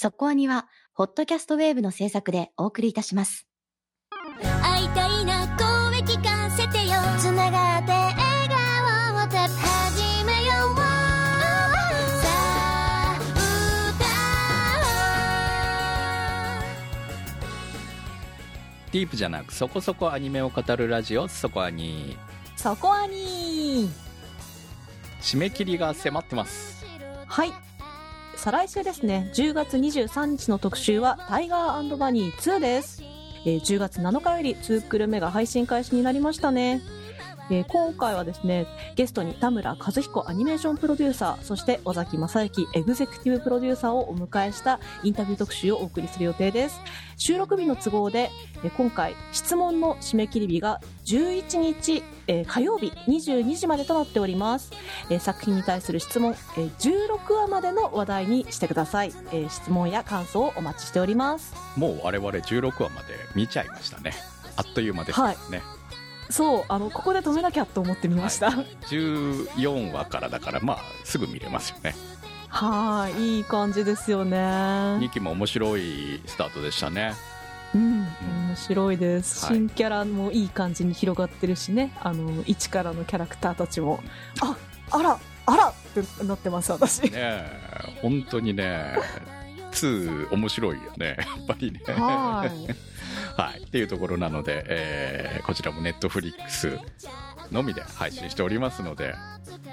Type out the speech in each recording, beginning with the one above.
そこアニは、ホットキャストウェーブの制作でお送りいたします。会いたいな声聞かせてよ。つながって笑顔を始めようさあディープじゃなくそこそこアニメを語るラジオそこアニそこアニ締め切りが迫ってます。はい再来週ですね。10月23日の特集は「タイガーバニー2」です、えー10月7日より2クール目が配信開始になりましたね。えー今回はですねゲストに田村和彦アニメーションプロデューサーそして尾崎正幸エグゼクティブプロデューサーをお迎えしたインタビュー特集をお送りする予定です。収録日の都合で、えー今回質問の締め切り日が11日、えー火曜日22時までとなっております、えー作品に対する質問、えー16話までの話題にしてください、えー質問や感想をお待ちしております。もう我々16話まで見ちゃいましたね。あっという間でしたね、そうあのここで止めなきゃと思ってみました、はい。14話からだからまあすぐ見れますよね。はい、いい感じですよね。2期も面白いスタートでしたね。うん、面白いです。はい新キャラもいい感じに広がってるしね、あの、一からのキャラクターたちも、あ、あら、あらってなってます、私。ねえ本当にね2面白いよね。やっぱりね。はい。はい、っていうところなので、えーこちらもネットフリックスのみで配信しておりますので。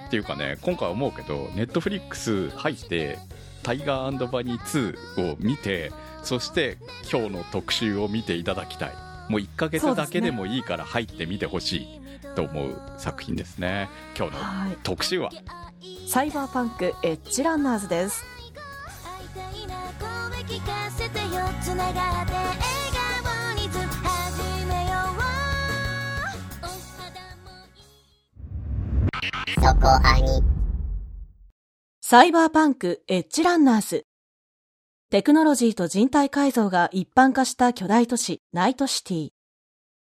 っていうかね今回思うけどネットフリックス入って「タイガーバニー2」を見てそして今日の特集を見ていただきたい。もう1ヶ月だけでもいいから入ってみてほしい。と思う作品ですね。今日のはい。特集は？サイバーパンクエッジランナーズです。よつながって笑顔にず始めようお肌もそこアニサイバーパンクエッジランナーズ。テクノロジーと人体改造が一般化した巨大都市ナイトシティ。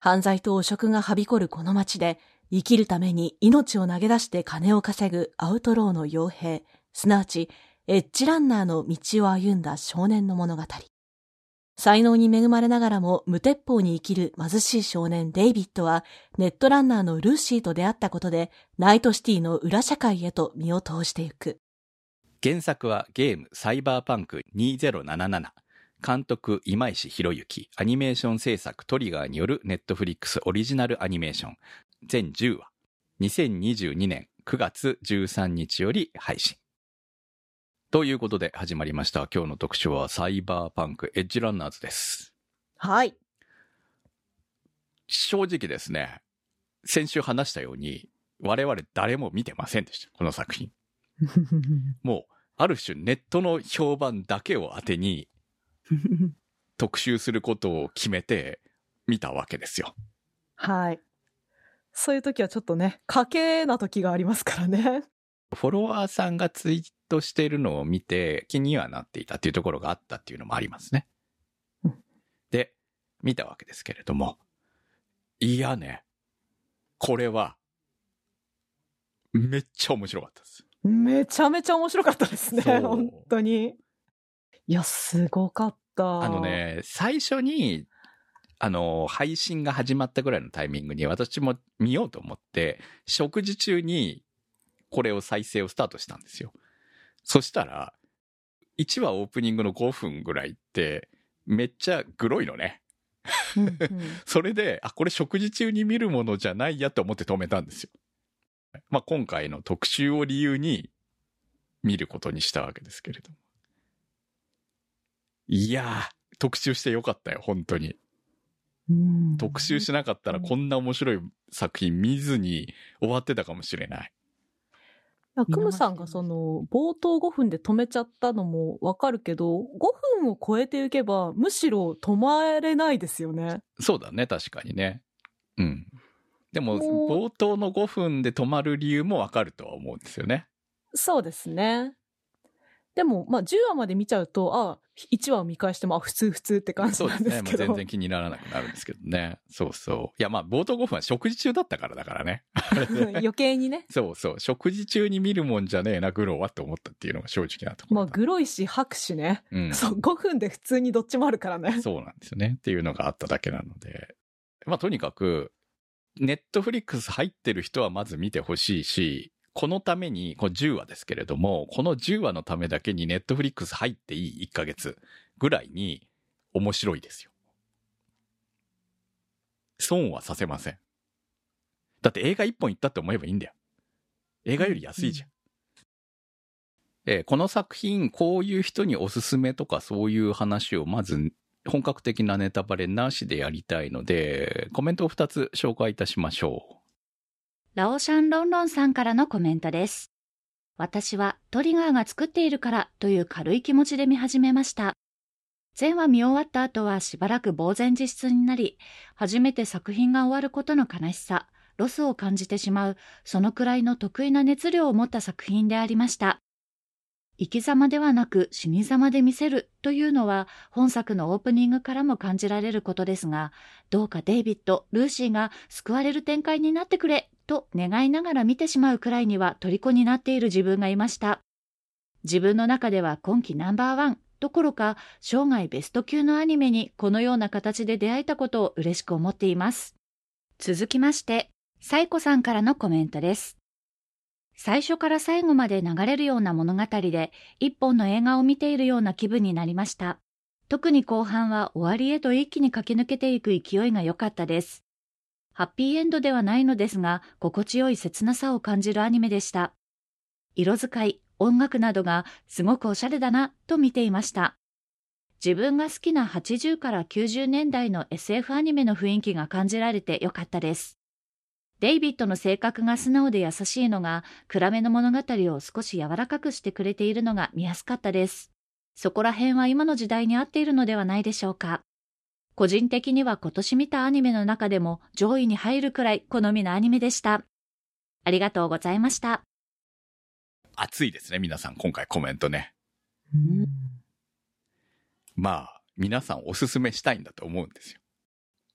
犯罪と汚職がはびこるこの街で生きるために命を投げ出して金を稼ぐアウトローの傭兵、すなわちエッジランナーの道を歩んだ少年の物語。才能に恵まれながらも無鉄砲に生きる貧しい少年デイビッドはネットランナーのルーシーと出会ったことでナイトシティの裏社会へと身を投じていく。原作はゲームサイバーパンク2077監督今石博之。アニメーション制作トリガーによるネットフリックスオリジナルアニメーション。全10話。2022年9月13日より配信。ということで始まりました今日の特集はサイバーパンクエッジランナーズですはい。正直ですね先週話したように我々誰も見てませんでしたこの作品 もうある種ネットの評判だけを当てに特集することを決めて見たわけですよ。はい。そういう時はちょっとね、賭けな時がありますからね。フォロワーさんがツイートしてるのを見て気にはなっていたっていうところがあったっていうのもありますねうん。で、見たわけですけれども、いやね、これは、めっちゃ面白かったです。めちゃめちゃ面白かったですね。本当に。いや、すごかった。あの。ね、最初に、あの、配信が始まったぐらいのタイミングに私も見ようと思って、食事中にこれを再生をスタートしたんですよ。そしたら、1話オープニングの5分ぐらいって、めっちゃグロいのね。うんうん それで、あ、これ食事中に見るものじゃないやと思って止めたんですよ。まあ、今回の特集を理由に見ることにしたわけですけれども。いやー、特集してよかったよ、本当に。うん特集しなかったらこんな面白い作品見ずに終わってたかもしれない。クムさんがその、冒頭5分で止めちゃったのもわかるけど、5分を超えていけば、むしろ止まれないですよね。そうだね、確かにね。うん。でも、冒頭の5分で止まる理由もわかるとは思うんですよね。そうですね。でも、まあ、10話まで見ちゃうと、あ、1話を見返しても、あ、普通普通って感じそうですね。なんですけど。もう全然気にならなくなるんですけどね。そうそう。いや、まあ、冒頭5分は食事中だったからだからね。余計にね。そうそう。食事中に見るもんじゃねえな、グロはって思ったっていうのが正直なとこまあ。グロいし、拍手ね。うん。そう、5分で普通にどっちもあるからね。そうなんですよね。っていうのがあっただけなので。まあ、とにかく、ネットフリックス入ってる人はまず見てほしいし、このために、これ10話ですけれども、この10話のためだけにネットフリックス入っていい1ヶ月ぐらいに面白いですよ。損はさせません。だって映画1本行ったって思えばいいんだよ。映画より安いじゃん。えーこの作品、こういう人におすすめとかそういう話をまず本格的なネタバレなしでやりたいので、コメントを2つ紹介いたしましょう。ラオシャンロンロンさんからのコメントです。私はトリガーが作っているからという軽い気持ちで見始めました。全話見終わった後はしばらく呆然自失になり、初めて作品が終わることの悲しさ、ロスを感じてしまう、そのくらいの得意な熱量を持った作品でありました。生き様ではなく死に様で見せるというのは本作のオープニングからも感じられることですが、どうかデイビッド、ルーシーが救われる展開になってくれと願いながら見てしまうくらいには虜になっている自分がいました。自分の中では今季ナンバーワンどころか生涯ベスト級のアニメにこのような形で出会えたことを嬉しく思っています。続きまして、サイコさんからのコメントです。最初から最後まで流れるような物語で一本の映画を見ているような気分になりました。特に後半は終わりへと一気に駆け抜けていく勢いが良かったです。ハッピーエンドではないのですが、心地よい切なさを感じるアニメでした。色使い、音楽などがすごくおしゃれだなと見ていました。自分が好きな80から90年代の SF アニメの雰囲気が感じられてよかったです。デイビッドの性格が素直で優しいのが、暗めの物語を少し柔らかくしてくれているのが見やすかったです。そこら辺は今の時代に合っているのではないでしょうか。個人的には今年見たアニメの中でも上位に入るくらい好みのアニメでした。ありがとうございました。熱いですね、皆さん、今回コメントね。うんまあ、皆さんおすすめしたいんだと思うんですよ。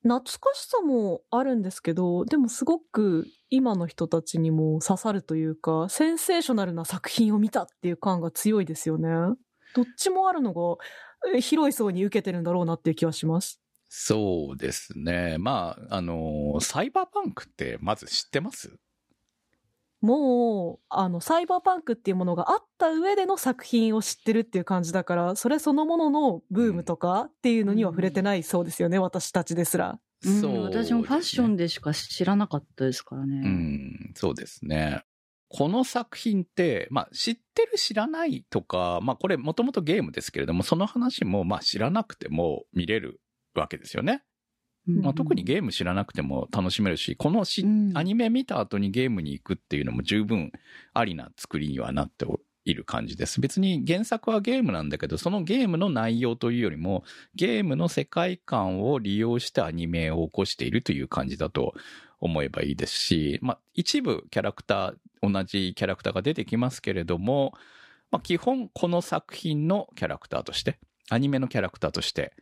懐かしさもあるんですけど、でもすごく今の人たちにも刺さるというか、センセーショナルな作品を見たっていう感が強いですよね。どっちもあるのが、え広い層に受けてるんだろうなっていう気はします。そうですね。まあ、あの、サイバーパンクってまず知ってます？もう、あの、サイバーパンクっていうものがあった上での作品を知ってるっていう感じだから、それそのもののブームとかっていうのには触れてないそうですよね、私たちですら。うんそう私もファッションでしか知らなかったですからね。うん、そうですね。この作品って、まあ知ってる知らないとか、まあこれもともとゲームですけれども、その話もまあ知らなくても見れるわけですよね。うんまあ、特にゲーム知らなくても楽しめるし、このし、うんアニメ見た後にゲームに行くっていうのも十分ありな作りにはなっている感じです。別に原作はゲームなんだけど、そのゲームの内容というよりも、ゲームの世界観を利用してアニメを起こしているという感じだと思えばいいですし、まあ、一部キャラクター、同じキャラクターが出てきますけれども、まあ、基本この作品のキャラクターとして、アニメのキャラクターとして、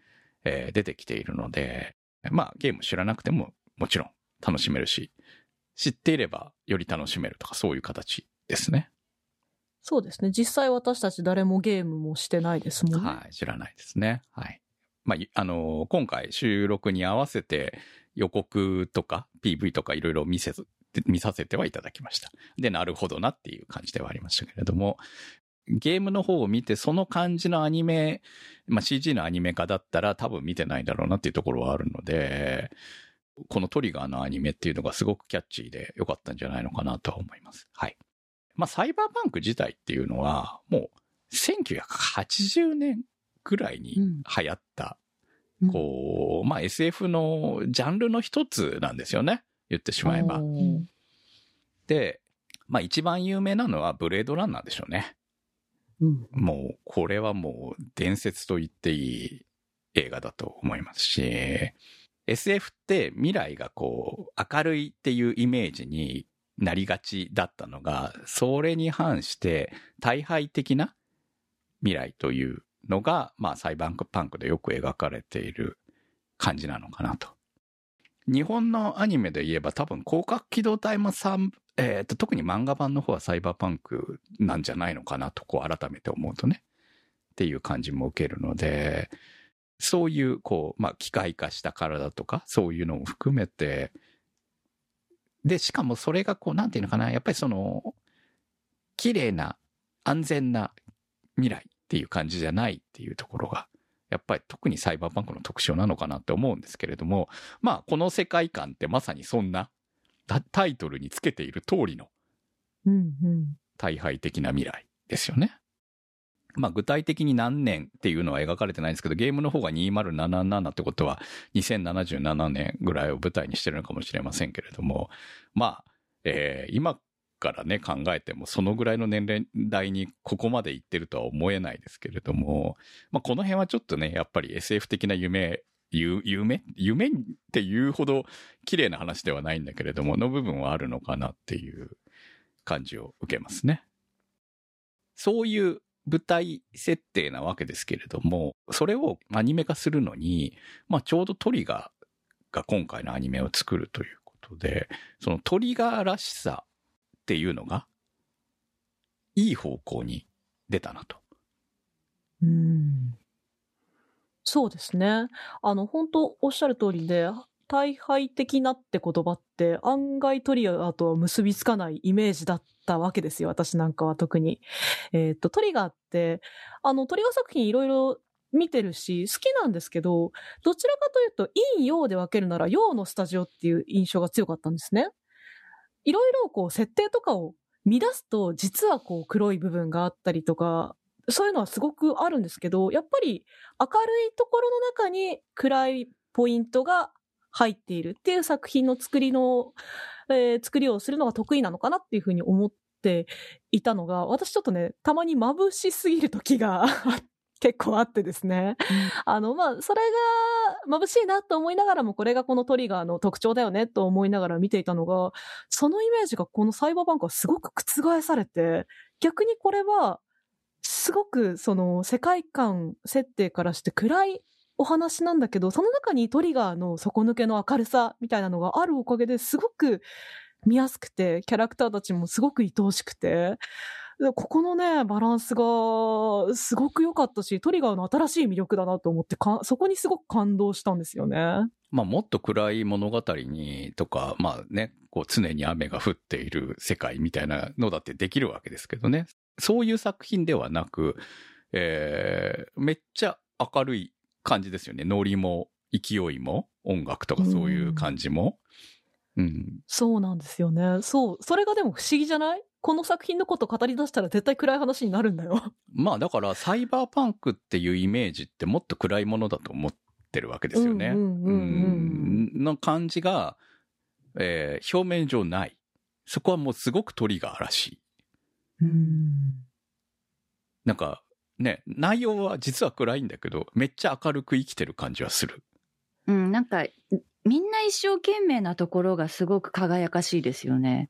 えー出てきているので、まあゲーム知らなくてももちろん楽しめるし、知っていればより楽しめるとかそういう形ですね。そうですね。実際私たち誰もゲームもしてないですもんね。はい、知らないですね。はい。まあ、いあのー今回収録に合わせて予告とか PV とかいろいろ見せず、見させてはいただきました。で、なるほどなっていう感じではありましたけれども、ゲームの方を見てその感じのアニメ、まあ、CG のアニメ化だったら多分見てないだろうなっていうところはあるので、このトリガーのアニメっていうのがすごくキャッチーで良かったんじゃないのかなとは思います。はい。まあ、サイバーパンク自体っていうのは、もう1980年ぐらいにうん流行った、うんこう、まあ SF のジャンルの一つなんですよね。言ってしまえば。で、まあ一番有名なのはブレードランナーでしょうね。もう、これはもう伝説と言っていい映画だと思いますし、SF って未来がこう、明るいっていうイメージになりがちだったのが、それに反して大敗的な未来というのが、まあ、サイバーパンクでよく描かれている感じなのかなと。日本のアニメで言えば多分広角機動隊もえーと特に漫画版の方はサイバーパンクなんじゃないのかなとこう改めて思うとねっていう感じも受けるのでそういうこう、まあ、機械化した体とかそういうのも含めてでしかもそれがこうなんていうのかなやっぱりその綺麗な安全な未来っていう感じじゃないっていうところがやっぱり特にサイバーパンクの特徴なのかなって思うんですけれどもまあこの世界観ってまさにそんなタイトルにつけている通りの。大敗的な未来ですよね。まあ具体的に何年っていうのは描かれてないんですけど、ゲームの方が2077ってことは2077年ぐらいを舞台にしてるのかもしれませんけれども、まあ、えー今からね考えてもそのぐらいの年齢代にここまで行ってるとは思えないですけれども、まあこの辺はちょっとね、やっぱり SF 的な夢、ゆ夢夢っていうほど綺麗な話ではないんだけれども、の部分はあるのかなっていう感じを受けますね。そういう舞台設定なわけですけれども、それをアニメ化するのに、まあちょうどトリガーが今回のアニメを作るということで、そのトリガーらしさっていうのが、いい方向に出たなと。そうですね。あの、本当おっしゃる通りで、大敗的なって言葉って案外トリガーとは結びつかないイメージだったわけですよ。私なんかは特に。えーっと、トリガーって、あの、トリガー作品いろいろ見てるし、好きなんですけど、どちらかというと、陰陽で分けるなら陽のスタジオっていう印象が強かったんですね。いろいろこう、設定とかを乱すと、実はこう、黒い部分があったりとか、そういうのはすごくあるんですけど、やっぱり明るいところの中に暗いポイントが入っているっていう作品の作りの、えー作りをするのが得意なのかなっていうふうに思っていたのが、私ちょっとね、たまに眩しすぎる時が 結構あってですね。あの、まあ、それが眩しいなと思いながらも、これがこのトリガーの特徴だよねと思いながら見ていたのが、そのイメージがこのサイバーバンクはすごく覆されて、逆にこれは、すごくその世界観設定からして暗いお話なんだけど、その中にトリガーの底抜けの明るさみたいなのがあるおかげですごく見やすくて、キャラクターたちもすごく愛おしくて、ここのね、バランスがすごく良かったし、トリガーの新しい魅力だなと思ってか、そこにすごく感動したんですよね。まあもっと暗い物語にとか、まあね、こう常に雨が降っている世界みたいなのだってできるわけですけどね。そういう作品ではなく、えーめっちゃ明るい感じですよね。ノリも勢いも音楽とかそういう感じも。うん。そうなんですよね。そう。それがでも不思議じゃない？この作品のこと語り出したら絶対暗い話になるんだよ。まあだからサイバーパンクっていうイメージってもっと暗いものだと思ってるわけですよね。うんうんうんうんうんの感じが、えー表面上ない。そこはもうすごくトリガーらしい。うん。なんかね、内容は実は暗いんだけど、めっちゃ明るく生きてる感じはする。うん、なんか、みんな一生懸命なところがすごく輝かしいですよね。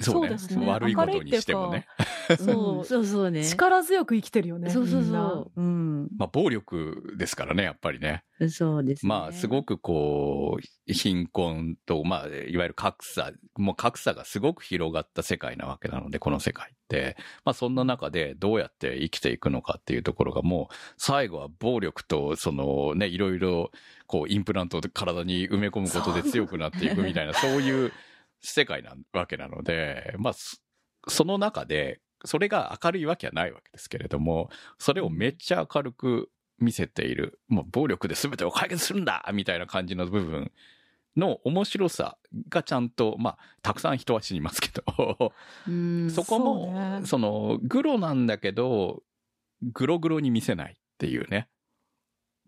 そうですね悪いことにしてもね。そううんそうそうね。力強く生きてるよね。そうそうそう。うん。まあ暴力ですからね、やっぱりね。そうですね。まあすごくこう、貧困と、まあいわゆる格差、もう格差がすごく広がった世界なわけなので、この世界って。まあそんな中でどうやって生きていくのかっていうところがもう、最後は暴力と、そのね、いろいろ、こうインプラントを体に埋め込むことで強くなっていくみたいな、そういう世界なわけなので、まあそその中で、それが明るいわけはないわけですけれども、それをめっちゃ明るく見せている、もう暴力で全てを解決するんだみたいな感じの部分の面白さがちゃんと、まあ、たくさん人は死にますけど、うん。そこも、そうねその、グロなんだけど、グログロに見せないっていうね。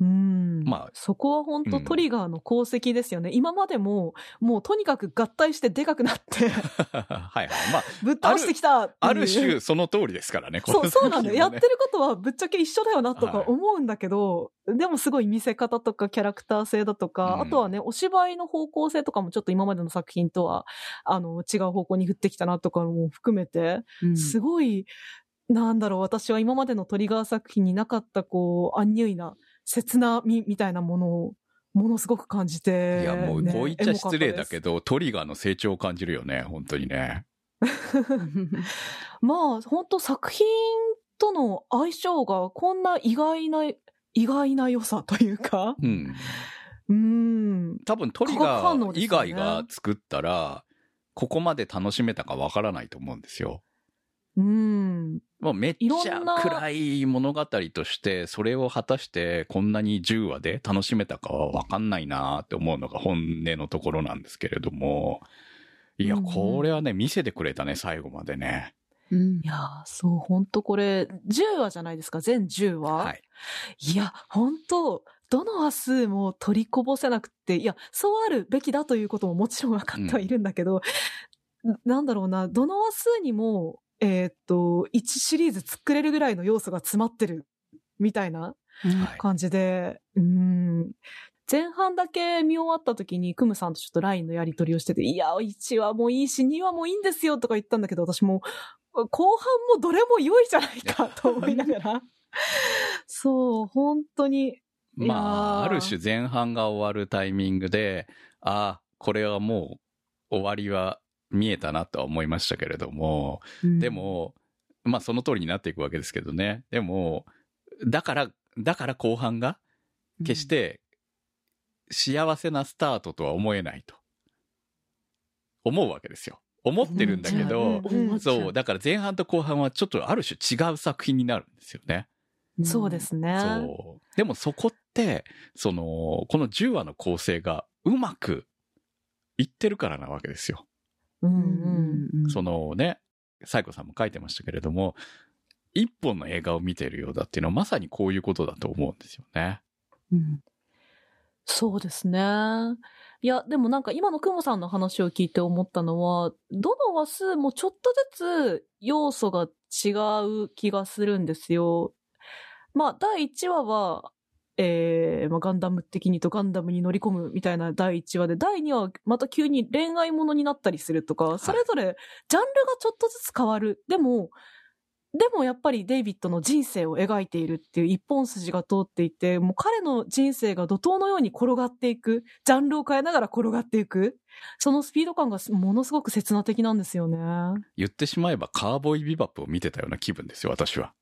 うん。まあそこは本当うんトリガーの功績ですよね。今までも、もうとにかく合体してでかくなって、はいはい。まあ、ぶっ倒してきたある種その通りですからね、このそう、そうなんだよ。やってることはぶっちゃけ一緒だよなとかはい思うんだけど、でもすごい見せ方とかキャラクター性だとか、うんあとはね、お芝居の方向性とかもちょっと今までの作品とは、あの、違う方向に振ってきたなとかも含めて、うんすごい、なんだろう、私は今までのトリガー作品になかった、こう、アンニュイな、切なみ、みたいなものを、ものすごく感じて。いや、もう、ねこう言っちゃ失礼だけど。ど、トリガーの成長を感じるよね、本当にね。まあ、本当作品との相性がこんな意外な、意外な良さというか。うん。うーん。多分トリガー以外が作ったら、ここまで楽しめたかわからないと思うんですよ。うーん。もうめっいちゃ暗い物語として、それを果たしてこんなに10話で楽しめたかはわかんないなって思うのが本音のところなんですけれども、いや、うんうんこれはね、見せてくれたね、最後までね。うんいやー、そう、本当これ、10話じゃないですか、全10話。はい。いや、本当どの話数も取りこぼせなくて、いや、そうあるべきだということももちろん分かってはいるんだけど、なんだろうな、どの話数にも、えーっと、1シリーズ作れるぐらいの要素が詰まってる、みたいなはい感じで、うーん。前半だけ見終わった時に、クムさんとちょっと LINE のやり取りをしてて、いや、1話もいいし、2話もいいんですよとか言ったんだけど、私も、後半もどれも良いじゃないかと思いながら。そう、本当に。まあ、ある種前半が終わるタイミングで、ああ、これはもう終わりは見えたなとは思いましたけれども、で、も、まあその通りになっていくわけですけどね。でも、だから、だから後半が決して幸せなスタートとは思えないと。思うわけですよ。思ってるんだけど、そう、だから前半と後半はちょっとある種違う作品になるんですよね。そうですね。そう。でもそこって、その、この10話の構成がうまくいってるからなわけですよ。そのね、サイコさんも書いてましたけれども、一本の映画を見ているようだっていうのはまさにこういうことだと思うんですよね。うんそうですね。いや、でもなんか今のクモさんの話を聞いて思ったのは、どの話数もちょっとずつ要素が違う気がするんですよ。まあ、第1話は、えーまあ、ガンダム的にとガンダムに乗り込むみたいな第1話で、第2話はまた急に恋愛ものになったりするとか、それぞれジャンルがちょっとずつ変わる。でも、でもやっぱりデイビッドの人生を描いているっていう一本筋が通っていて、もう彼の人生が怒涛のように転がっていく、ジャンルを変えながら転がっていく、そのスピード感がものすごく切な的なんですよね。言ってしまえばカーボーイビバップを見てたような気分ですよ、私は。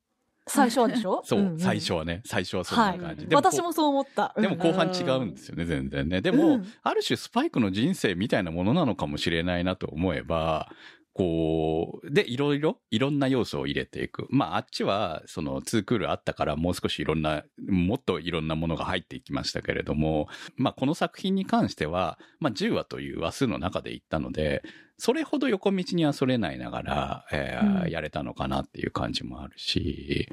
最初はでしょ？そう、んん最初はね、最初はそんな感じ。はい私もそう思った。でもうん後半違うんですよね、全然ね。でも、うんある種スパイクの人生みたいなものなのかもしれないなと思えば、こう、で、いろいろ、いろんな要素を入れていく。まあ、あっちは、その、ツークールあったから、もう少しいろんな、もっといろんなものが入っていきましたけれども、まあ、この作品に関しては、まあ、10話という話数の中でいったので、それほど横道にはそれないながら、えーうんやれたのかなっていう感じもあるし、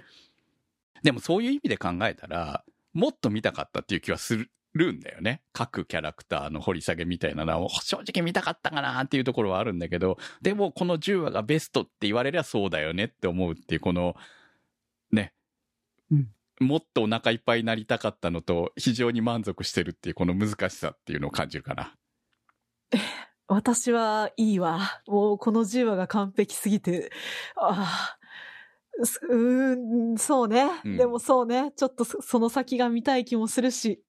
でもそういう意味で考えたら、もっと見たかったっていう気はするんだよね。各キャラクターの掘り下げみたいなのは正直見たかったかなっていうところはあるんだけど、でもこの10話がベストって言われりゃそうだよねって思うっていうこの、ね。うんもっとお腹いっぱいになりたかったのと非常に満足してるっていうこの難しさっていうのを感じるかな。私はいいわ。もうこの10話が完璧すぎて、ああ、すうーん、そうね。うんでもそうね。ちょっとそその先が見たい気もするし、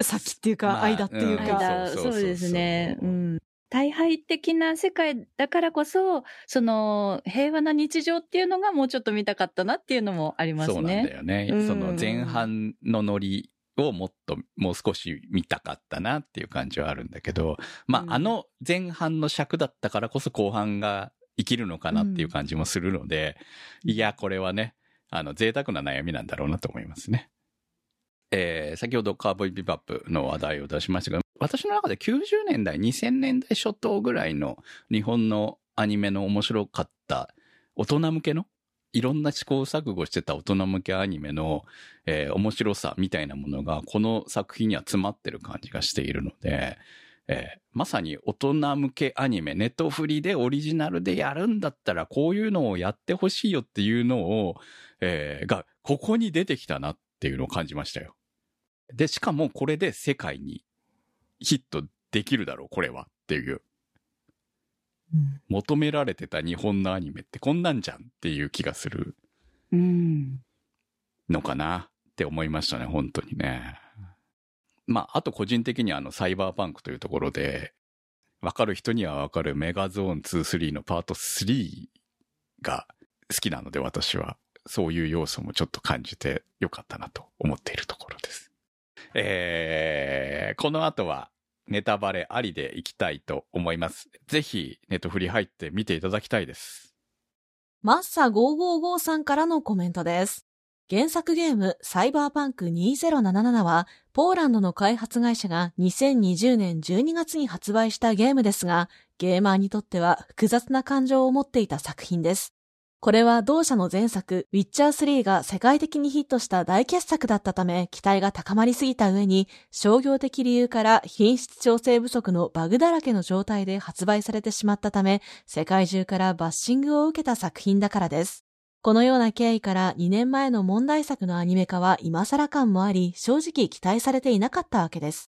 先っていうか、まあ間っていうか。うん間そうですね。うん。大敗的な世界だからこそ、その平和な日常っていうのがもうちょっと見たかったなっていうのもありますね。そうなんだよね。うんその前半のノリをもっと、もう少し見たかったなっていう感じはあるんだけど、まあ、うんあの前半の尺だったからこそ後半が生きるのかなっていう感じもするので、いや、これはね、あの、贅沢な悩みなんだろうなと思いますね。えー先ほどカーボイビバップの話題を出しましたが、私の中で90年代、2000年代初頭ぐらいの日本のアニメの面白かった大人向けのいろんな試行錯誤してた大人向けアニメの、えー面白さみたいなものがこの作品には詰まってる感じがしているので、えーまさに大人向けアニメ、ネットフリでオリジナルでやるんだったらこういうのをやってほしいよっていうのを、えーが、ここに出てきたなっていうのを感じましたよ。で、しかもこれで世界にヒットできるだろう、これはっていう。求められてた日本のアニメってこんなんじゃんっていう気がする。のかなって思いましたね、本当にね。まあ、あと個人的にあの、サイバーパンクというところで、わかる人にはわかるメガゾーン2、3のパート3が好きなので私は、そういう要素もちょっと感じてよかったなと思っているところです。えー、この後はネタバレありでいきたいと思います。ぜひ、ネットフリ入って見ていただきたいです。マッサ555さんからのコメントです。原作ゲームサイバーパンク2077は、ポーランドの開発会社が2020年12月に発売したゲームですが、ゲーマーにとっては複雑な感情を持っていた作品です。これは同社の前作、ウィッチャー3が世界的にヒットした大傑作だったため、期待が高まりすぎた上に、商業的理由から品質調整不足のバグだらけの状態で発売されてしまったため、世界中からバッシングを受けた作品だからです。このような経緯から2年前の問題作のアニメ化は今更感もあり、正直期待されていなかったわけです。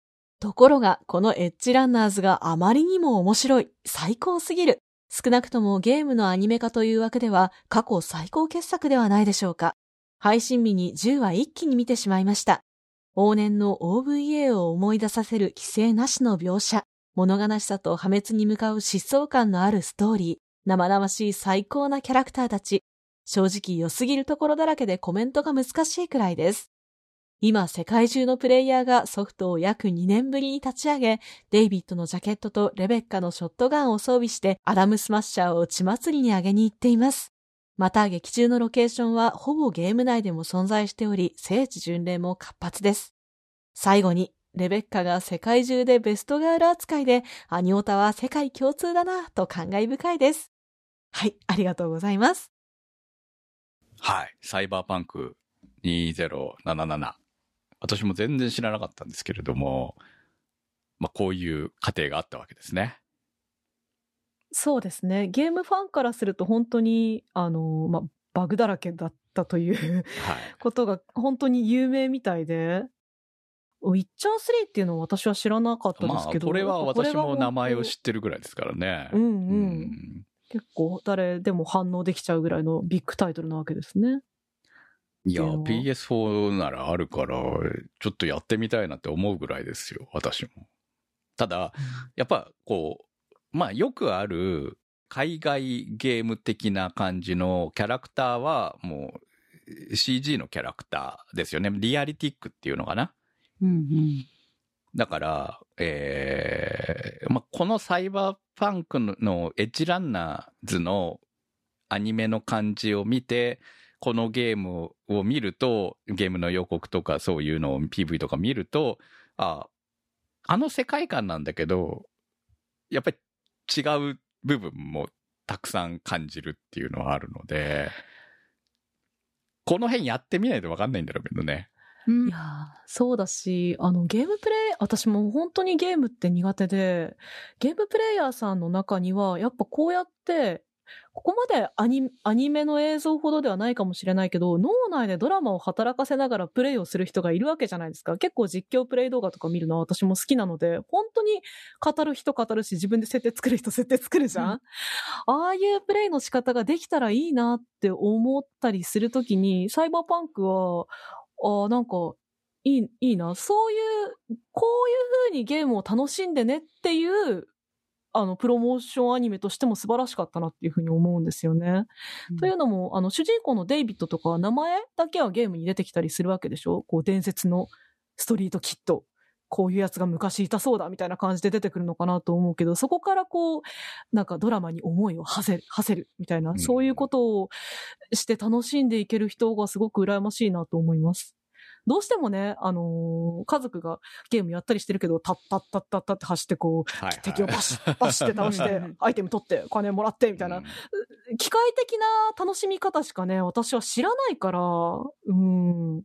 ところが、このエッジランナーズがあまりにも面白い、最高すぎる。少なくともゲームのアニメ化という枠では過去最高傑作ではないでしょうか。配信日に10話一気に見てしまいました。往年の OVA を思い出させる規制なしの描写、物悲しさと破滅に向かう疾走感のあるストーリー、生々しい最高なキャラクターたち、正直良すぎるところだらけでコメントが難しいくらいです。今、世界中のプレイヤーがソフトを約2年ぶりに立ち上げ、デイビッドのジャケットとレベッカのショットガンを装備して、アダムスマッシャーを血祭りに上げに行っています。また、劇中のロケーションはほぼゲーム内でも存在しており、聖地巡礼も活発です。最後に、レベッカが世界中でベストガール扱いで、アニオタは世界共通だなと感慨深いです。はい、ありがとうございます。はい。サイバーパンク2077。私も全然知らなかったんですけれども、まあ、こういう過程があったわけですね。そうですね。ゲームファンからすると本当に、あの、まあ、バグだらけだったというはい。ことが本当に有名みたいで、ウィッチャー3っていうのは私は知らなかったでまあ、すけど。これは私も名前を知ってるぐらいですからね。うんうん当結構誰でも反応できちゃうぐらいのビッグタイトルなわけですね。いや、でも PS4 ならあるから、ちょっとやってみたいなって思うぐらいですよ、私も。ただ、やっぱこう、まあよくある海外ゲーム的な感じのキャラクターはもう CG のキャラクターですよね。リアリティックっていうのかな。うんうん。だから、えーまあ、このサイバーパンクのエッジランナーズのアニメの感じを見て、このゲームを見ると、ゲームの予告とかそういうのを PV とか見ると、あ、あの世界観なんだけど、やっぱり違う部分もたくさん感じるっていうのはあるので、この辺やってみないとわかんないんだろうけどね。うんいやーそうだし、あの、ゲームプレイ、私も本当にゲームって苦手で、ゲームプレイヤーさんの中には、やっぱこうやって、ここまでアニアニメの映像ほどではないかもしれないけど、脳内でドラマを働かせながらプレイをする人がいるわけじゃないですか。結構実況プレイ動画とか見るのは私も好きなので、本当に語る人語るし、自分で設定作る人設定作るじゃん、ああいうプレイの仕方ができたらいいなって思ったりするときに、サイバーパンクは、ああ、なんか、いい、いいな。そういう、こういう風にゲームを楽しんでねっていう、あの、プロモーションアニメとしても素晴らしかったなっていうふうに思うんですよね。というのも、あの、主人公のデイビッドとかは名前だけはゲームに出てきたりするわけでしょ？こう、伝説のストリートキッド。こういうやつが昔いたそうだみたいな感じで出てくるのかなと思うけど、そこからこう、なんかドラマに思いを馳せる、馳せるみたいな、うんそういうことをして楽しんでいける人がすごく羨ましいなと思います。どうしてもね、あのー家族がゲームやったりしてるけど、タッタッタッタッタって走ってこう、はいはい。敵をバシッバシって倒して、アイテム取って、金もらって、みたいな、うん。機械的な楽しみ方しかね、私は知らないから、うん。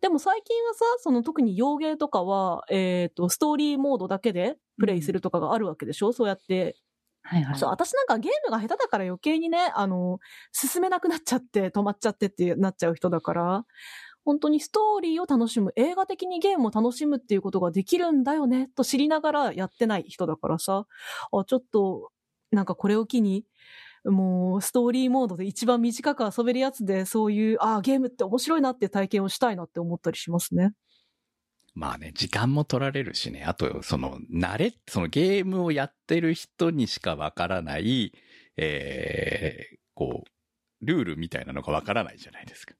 でも最近はさ、その特に洋芸とかは、えっ、と、ストーリーモードだけでプレイするとかがあるわけでしょ、そうやって。はいはい。そう、私なんかゲームが下手だから余計にね、あの、進めなくなっちゃって、止まっちゃってってなっちゃう人だから、本当にストーリーを楽しむ、映画的にゲームを楽しむっていうことができるんだよね、と知りながらやってない人だからさ、あ、ちょっと、なんかこれを機に、もうストーリーモードで一番短く遊べるやつで、そういう、ああ、ゲームって面白いなって体験をしたいなって思ったりしますね。まあね、時間も取られるしね。あと、その、慣れ、そのゲームをやってる人にしかわからない、えー、こう、ルールみたいなのがわからないじゃないですか。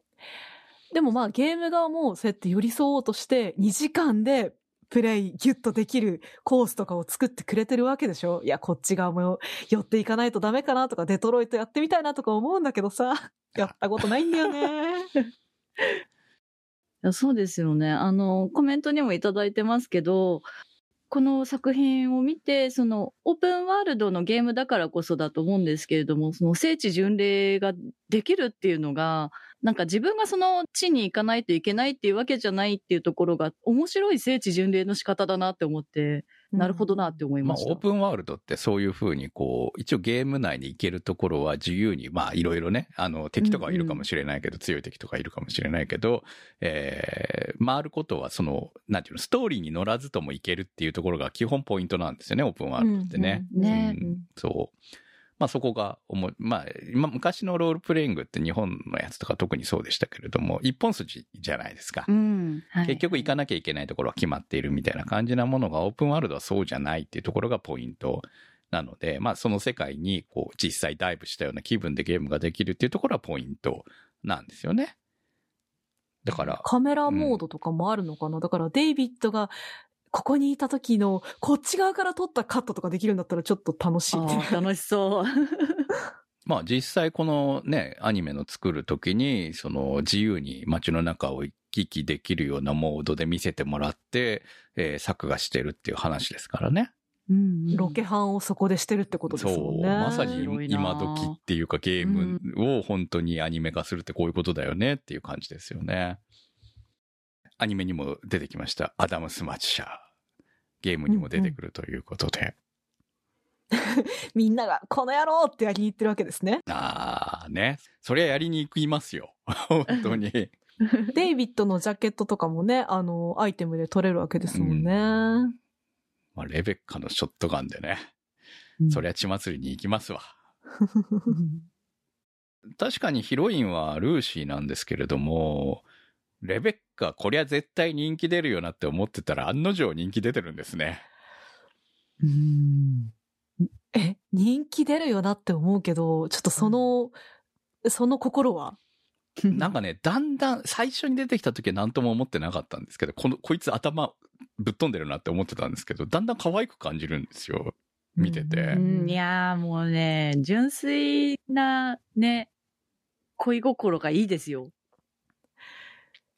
でもまあゲーム側もそうやって寄り添おうとして2時間でプレイギュッとできるコースとかを作ってくれてるわけでしょ？いや、こっち側も寄っていかないとダメかなとか、デトロイトやってみたいなとか思うんだけどさ、やったことないんだよね。いやそうですよね。あの、コメントにもいただいてますけど、この作品を見て、そのオープンワールドのゲームだからこそだと思うんですけれども、その聖地巡礼ができるっていうのが、なんか自分がその地に行かないといけないっていうわけじゃないっていうところが面白い聖地巡礼の仕方だなって思って、なるほどなって思いまあ、ました。オープンワールドってそういうふうに、こう、一応ゲーム内に行けるところは自由に、まあ、いろいろね、あの、敵とかはいるかもしれないけど、強い敵とかいるかもしれないけど、えー、回ることは、その、なんていうの、ストーリーに乗らずとも行けるっていうところが基本ポイントなんですよね、オープンワールドってね。うんうんねうんそう。まあそこが思い、まあ、今昔のロールプレイングって日本のやつとか特にそうでしたけれども、一本筋じゃないですか。うん。はい結局行かなきゃいけないところは決まっているみたいな感じなものがオープンワールドはそうじゃないっていうところがポイントなので、まあその世界にこう実際ダイブしたような気分でゲームができるっていうところはポイントなんですよね。だから、カメラモードとかもあるのかな、だからデイビッドがここにいた時のこっち側から撮ったカットとかできるんだったらちょっと楽しい楽しそう。まあ実際このね、アニメの作る時に、その自由に街の中を行き来できるようなモードで見せてもらって、えー作画してるっていう話ですからね。うんロケハンをそこでしてるってことですそう、もんね。まさに今時っていうかゲームを本当にアニメ化するってこういうことだよねっていう感じですよね。アニメにも出てきました、アダム・スマッチャー。ゲームにも出てくるということで。みんながこの野郎ってやりに行ってるわけですね。ああね。そりゃやりに行きますよ。本当に。デイビッドのジャケットとかもね、あの、アイテムで取れるわけですもんね。まあ、レベッカのショットガンでね。そりゃ血祭りに行きますわ。確かにヒロインはルーシーなんですけれども、レベッカ、こりゃ絶対人気出るよなって思ってたら案の定人気出てるんですね。うんえ、人気出るよなって思うけど、ちょっとその、その心は？なんかね、だんだん最初に出てきた時は何とも思ってなかったんですけど、この、こいつ頭ぶっ飛んでるなって思ってたんですけど、だんだん可愛く感じるんですよ。見ててうん、いやーもうね、純粋なね、恋心がいいですよ。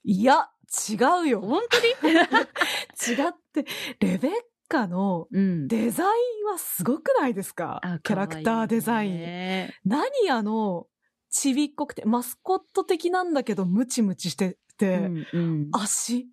いや、違うよ。本当に？違って、レベッカのうん。デザインはすごくないですか？あキャラクターデザイン。可愛いね。何あの、ちびっこくて、マスコット的なんだけど、ムチムチしてて、うんうん。足。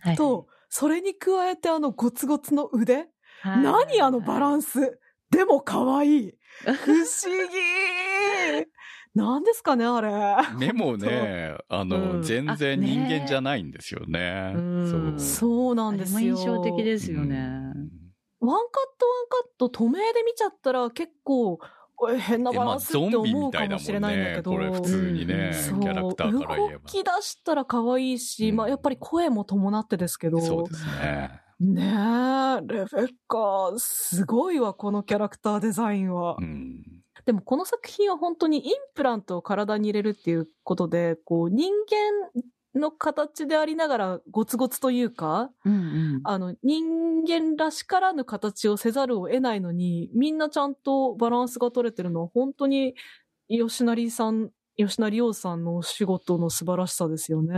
はいと、それに加えてあのゴツゴツの腕、はい何あのバランス。でも可愛い。不思議何ですかね、あれ。目もね、あの、うん全然人間じゃないんですよね。うんそう。そうなんですよ。印象的ですよね。うんワンカットワンカット、透明で見ちゃったら結構、え変なバランスって思うかもしれないんだけど。これ普通にね、そうキャラクターから言え動き出したら可愛いし、うんまあやっぱり声も伴ってですけど。ば。そうですね。ねえ、レベッカ、すごいわ、このキャラクターデザインは。うん。でもこの作品は本当にインプラントを体に入れるっていうことで、こう人間の形でありながらゴツゴツというか、うんうんあの人間らしからぬ形をせざるを得ないのに、みんなちゃんとバランスが取れてるのは本当に吉成さん、吉成洋さんのお仕事の素晴らしさですよね。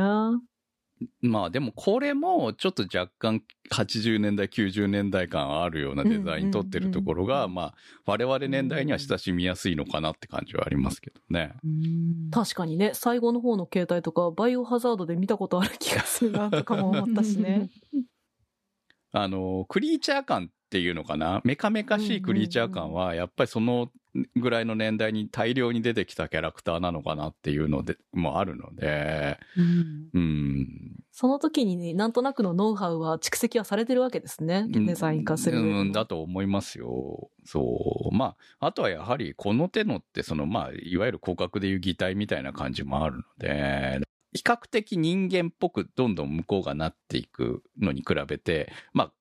まあでもこれもちょっと若干80年代、90年代感あるようなデザイン取ってるところが、まあ我々年代には親しみやすいのかなって感じはありますけどね。うん確かにね、最後の方の携帯とか、バイオハザードで見たことある気がするなとかも思ったしね。あの、クリーチャー感っていうのかなメカメカしいクリーチャー感は、やっぱりそのぐらいの年代に大量に出てきたキャラクターなのかなっていうのでもあるので、うんうん。その時にね、なんとなくのノウハウは蓄積はされてるわけですね。デザイン化するうん、だと思いますよ。そう。まあ、あとはやはりこの手のって、そのまあ、いわゆる広角でいう擬態みたいな感じもあるので、比較的人間っぽくどんどん向こうがなっていくのに比べて、まあ、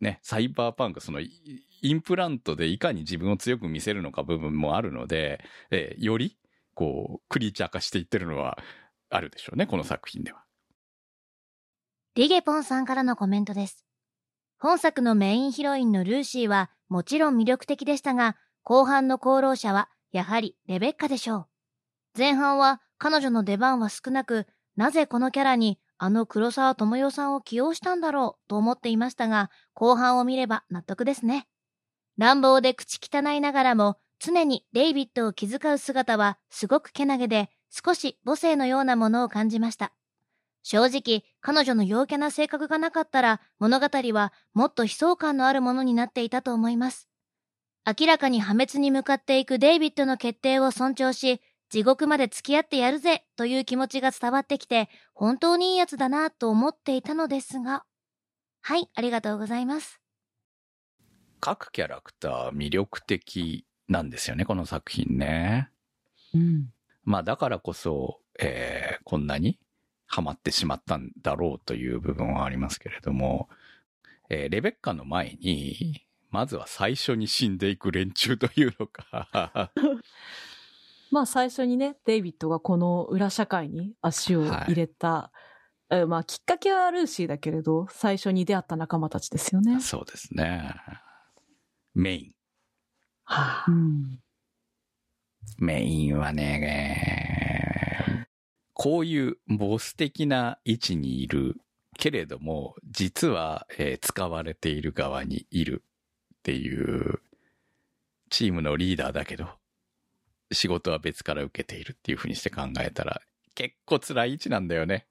ね、サイバーパンク、そのインプラントでいかに自分を強く見せるのか部分もあるので、えーより、こう、クリーチャー化していってるのはあるでしょうね、この作品では。リゲポンさんからのコメントです。本作のメインヒロインのルーシーはもちろん魅力的でしたが、後半の功労者はやはりレベッカでしょう。前半は彼女の出番は少なく、なぜこのキャラにあの黒沢智代さんを起用したんだろうと思っていましたが、後半を見れば納得ですね。乱暴で口汚いながらも、常にデイビッドを気遣う姿はすごくけなげで、少し母性のようなものを感じました。正直、彼女の陽キャな性格がなかったら、物語はもっと悲壮感のあるものになっていたと思います。明らかに破滅に向かっていくデイビッドの決定を尊重し、地獄まで付き合ってやるぜという気持ちが伝わってきて、本当にいいやつだなと思っていたのですが。はい、ありがとうございます。各キャラクター魅力的なんですよね、この作品ね。うんまあだからこそ、えーこんなにハマってしまったんだろうという部分はありますけれども、えーレベッカの前に、まずは最初に死んでいく連中というのか、まあ最初にね、デイビッドがこの裏社会に足を入れた、えまあきっかけはルーシーだけれど、最初に出会った仲間たちですよね。そうですね。メイン。はあうんメインはね、こういうボス的な位置にいるけれども、実は、えー使われている側にいるっていう、チームのリーダーだけど、仕事は別から受けているっていう風にして考えたら、結構辛い位置なんだよね。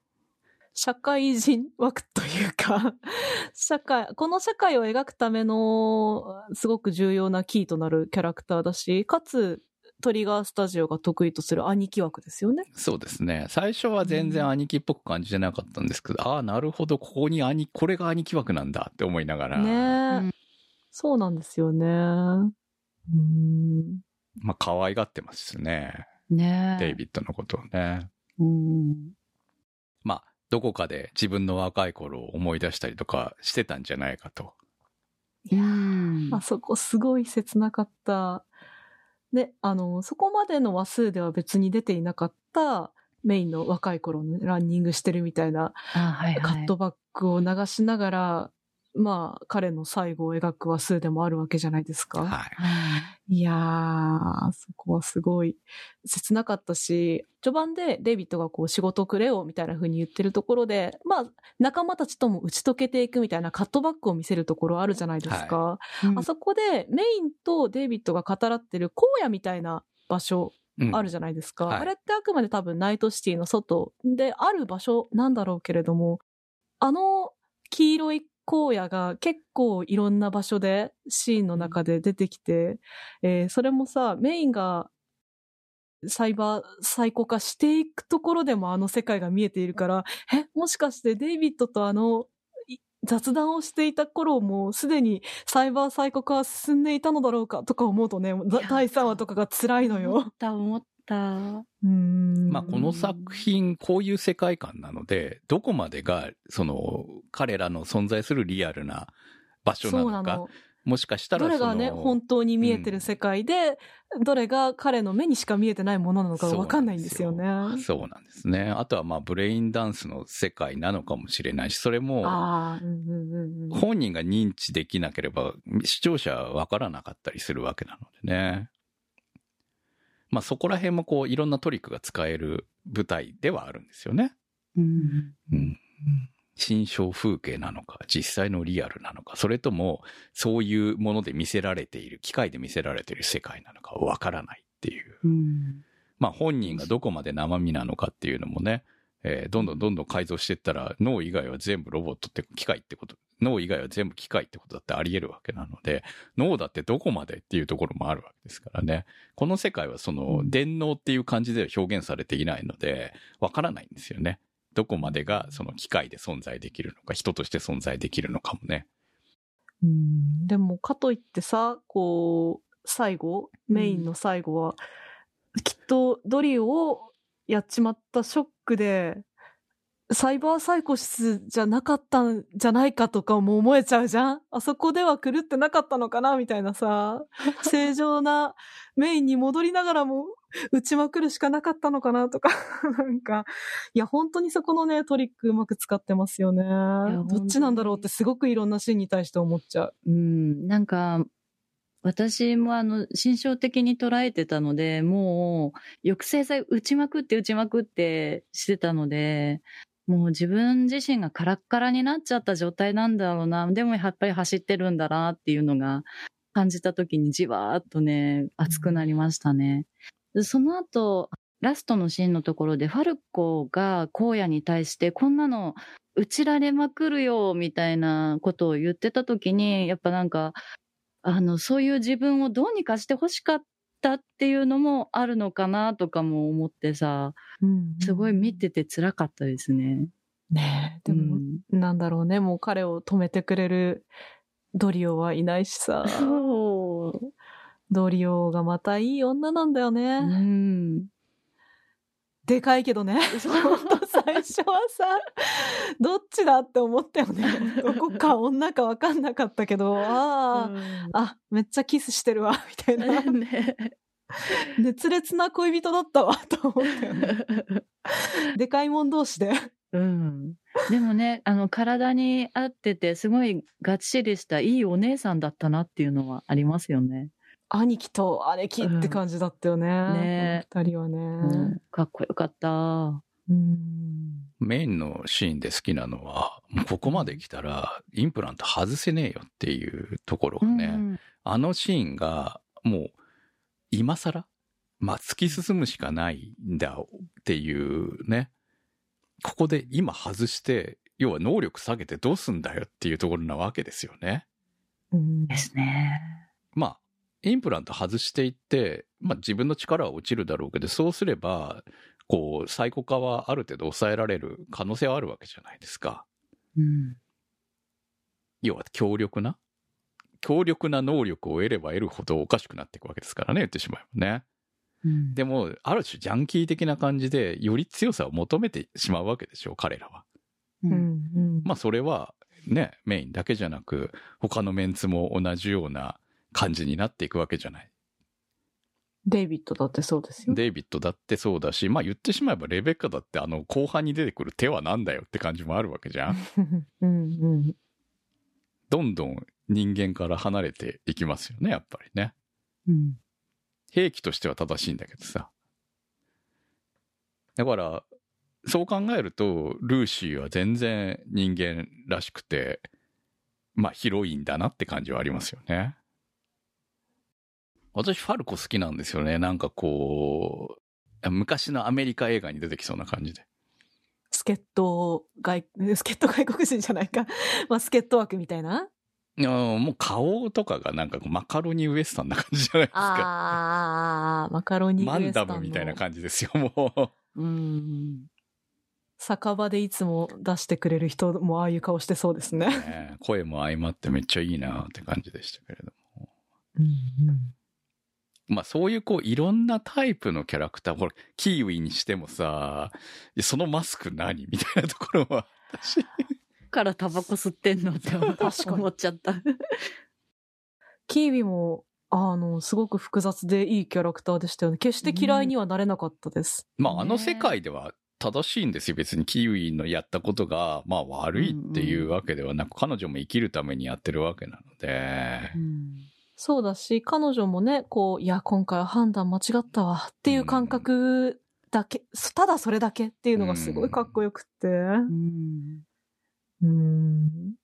社会人枠というか、社会、この社会を描くためのすごく重要なキーとなるキャラクターだし、かつトリガースタジオが得意とする兄貴枠ですよね。そうですね。最初は全然兄貴っぽく感じてなかったんですけど、ああ、なるほど、ここに兄、これが兄貴枠なんだって思いながら、ねえ、うんそうなんですよね。うん。まあ可愛がってますしね。ねえデイビッドのことをね。うんまあ、どこかで自分の若い頃を思い出したりとかしてたんじゃないかと。うんあそこすごい切なかった。で、あの、そこまでの話数では別に出ていなかったメインの若い頃のランニングしてるみたいなカットバックを流しながら、まあ、彼の最後を描く話数でもあるわけじゃないですか。はい。いやー、そこはすごい切なかったし、序盤でデイビッドがこう仕事をくれよみたいな風に言ってるところで、まあ、仲間たちとも打ち解けていくみたいなカットバックを見せるところあるじゃないですか。うんあそこでメインとデイビッドが語らってる荒野みたいな場所うんあるじゃないですか。はいあれってあくまで多分ナイトシティの外である場所なんだろうけれども、あの黄色い荒野が結構いろんな場所でシーンの中で出てきて、えーそれもさ、メインがサイバーサイコ化していくところでもあの世界が見えているから、え、もしかしてデイビッドとあのい雑談をしていた頃もすでにサイバーサイコ化は進んでいたのだろうかとか思うとね、第3話とかが辛いの思よっ。た思ったうーんまあ、この作品、こういう世界観なので、どこまでが、その、彼らの存在するリアルな場所なのか。もしかしたらどれがね、本当に見えてる世界で、どれが彼の目にしか見えてないものなのかがわかんないんですよね。そうなんですね。あとは、まあ、ブレインダンスの世界なのかもしれないし、それも、ああ、うんうんうんうん。本人が認知できなければ、視聴者はわからなかったりするわけなのでね。まあそこら辺もこういろんなトリックが使える舞台ではあるんですよね。うんうん。心象風景なのか、実際のリアルなのか、それともそういうもので見せられている、機械で見せられている世界なのかわからないっていう。うんまあ本人がどこまで生身なのかっていうのもね、えーどんどんどんどん改造していったら脳以外は全部ロボットって機械ってこと脳以外は全部機械ってことだってあり得るわけなので、脳だってどこまでっていうところもあるわけですからね。この世界はその、電脳っていう感じでは表現されていないので、わからないんですよね。どこまでがその機械で存在できるのか、人として存在できるのかもね。うん、でも、かといってさ、こう、最後、メインの最後は、きっとドリオをやっちまったショックで、サイバーサイコシスじゃなかったんじゃないかとかも思えちゃうじゃんあそこでは狂ってなかったのかなみたいなさ、正常なメインに戻りながらも打ちまくるしかなかったのかなとか、なんか、いや、本当にそこのね、トリックうまく使ってますよね。どっちなんだろうってすごくいろんなシーンに対して思っちゃう。うん、なんか、私もあの、心象的に捉えてたので、もう、抑制剤打ちまくって打ちまくってしてたので、もう自分自身がカラッカラになっちゃった状態なんだろうな。でもやっぱり走ってるんだなっていうのが感じた時にじわーっとね、熱くなりましたね。その後、ラストのシーンのところでファルコが荒野に対してこんなの打ちられまくるよみたいなことを言ってた時に、やっぱなんか、あの、そういう自分をどうにかして欲しかったっていうのもあるのかなとかも思ってさ、すごい見てて辛かったですね。ねえ、でも、うんなんだろうね、もう彼を止めてくれるドリオはいないしさ。そう。ドリオがまたいい女なんだよね。うん。でかいけどね。ほんと最初はさ、どっちだって思ったよね。どこか女かわかんなかったけど、ああ、あ、めっちゃキスしてるわ、みたいな。ね熱烈な恋人だったわ、と思ったよね。でかいもん同士で。うん。でもね、あの、体に合ってて、すごいがっちりしたいいお姉さんだったなっていうのはありますよね。兄貴と姉貴って感じだったよね。ねこの二人はね。うん、かっこよかった。うんメインのシーンで好きなのは、もうここまで来たら、インプラント外せねえよっていうところがね、うんあのシーンが、もう、今更まあ、突き進むしかないんだっていうね。ここで今外して、要は能力下げてどうすんだよっていうところなわけですよね。うんですね。まあ、インプラント外していって、まあ自分の力は落ちるだろうけど、そうすれば、こう、サイコ化はある程度抑えられる可能性はあるわけじゃないですか。うん。要は強力な？強力な能力を得れば得るほどおかしくなっていくわけですからね、言ってしまえばね。うん、でも、ある種ジャンキー的な感じで、より強さを求めてしまうわけでしょう、彼らは。うんまあ、それは、ね、メインだけじゃなく、他のメンツも同じような感じになっていくわけじゃない。デイビッドだってそうですよ。デイビッドだってそうだし、まあ言ってしまえばレベッカだってあの後半に出てくる手はなんだよって感じもあるわけじゃん。うんうん。どんどん人間から離れていきますよね、やっぱりね。うん。兵器としては正しいんだけどさ。だから、そう考えると、ルーシーは全然人間らしくて、まあヒロインだなって感じはありますよね。私、ファルコ好きなんですよね。なんかこう、昔のアメリカ映画に出てきそうな感じで。助っ人外、助っ人外国人じゃないか。まあ、助っ人枠みたいな？いやもう顔とかがなんかマカロニウエスタンな感じじゃないですか。ああ、マカロニウエスタンのマンダムみたいな感じですよ、もう。うん。酒場でいつも出してくれる人もああいう顔してそうですね。ね声も相まってめっちゃいいなって感じでしたけれども。まあそういうこういろんなタイプのキャラクター、ほら、キーウィにしてもさ、そのマスク何みたいなところは、私、からタバコ吸ってんのって 思っちゃった。キービも、あの、すごく複雑でいいキャラクターでしたよね。決して嫌いにはなれなかったです。まああの世界では正しいんですよ。別にキーウィのやったことが、まあ悪いっていうわけではなく、彼女も生きるためにやってるわけなので、そうだし、彼女もね、こう、いや、今回は判断間違ったわっていう感覚だけ、ただそれだけっていうのがすごいかっこよくって。うん。うん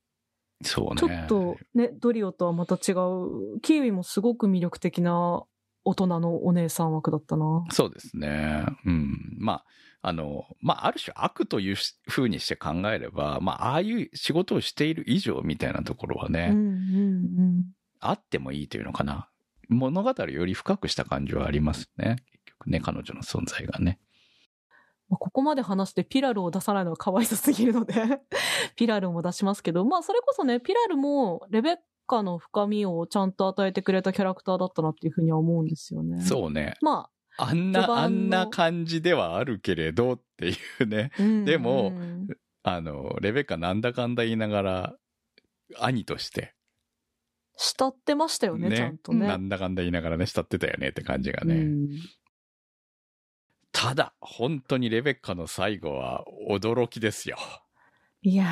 そうね。ちょっとね、ドリオとはまた違う、キーウィもすごく魅力的な大人のお姉さん枠だったな。そうですね。うん。まあ、あの、まあ、ある種悪というし風にして考えれば、まあ、ああいう仕事をしている以上みたいなところはね、うんうんあってもいいというのかな。物語をより深くした感じはありますね。結局ね、彼女の存在がね。まあここまで話してピラルを出さないのは可愛さすぎるので、ピラルも出しますけど、まあそれこそね、ピラルもレベッカの深みをちゃんと与えてくれたキャラクターだったなっていうふうには思うんですよね。そうね。まあんな、あんな感じではあるけれどっていうね。あ、うんでもうんあの、レベッカなんだかんだ言いながら、兄として、慕ってましたよね、ちゃんとね。なんだかんだ言いながらね、慕ってたよねって感じがね。うんただ、本当にレベッカの最後は驚きですよ。いやー。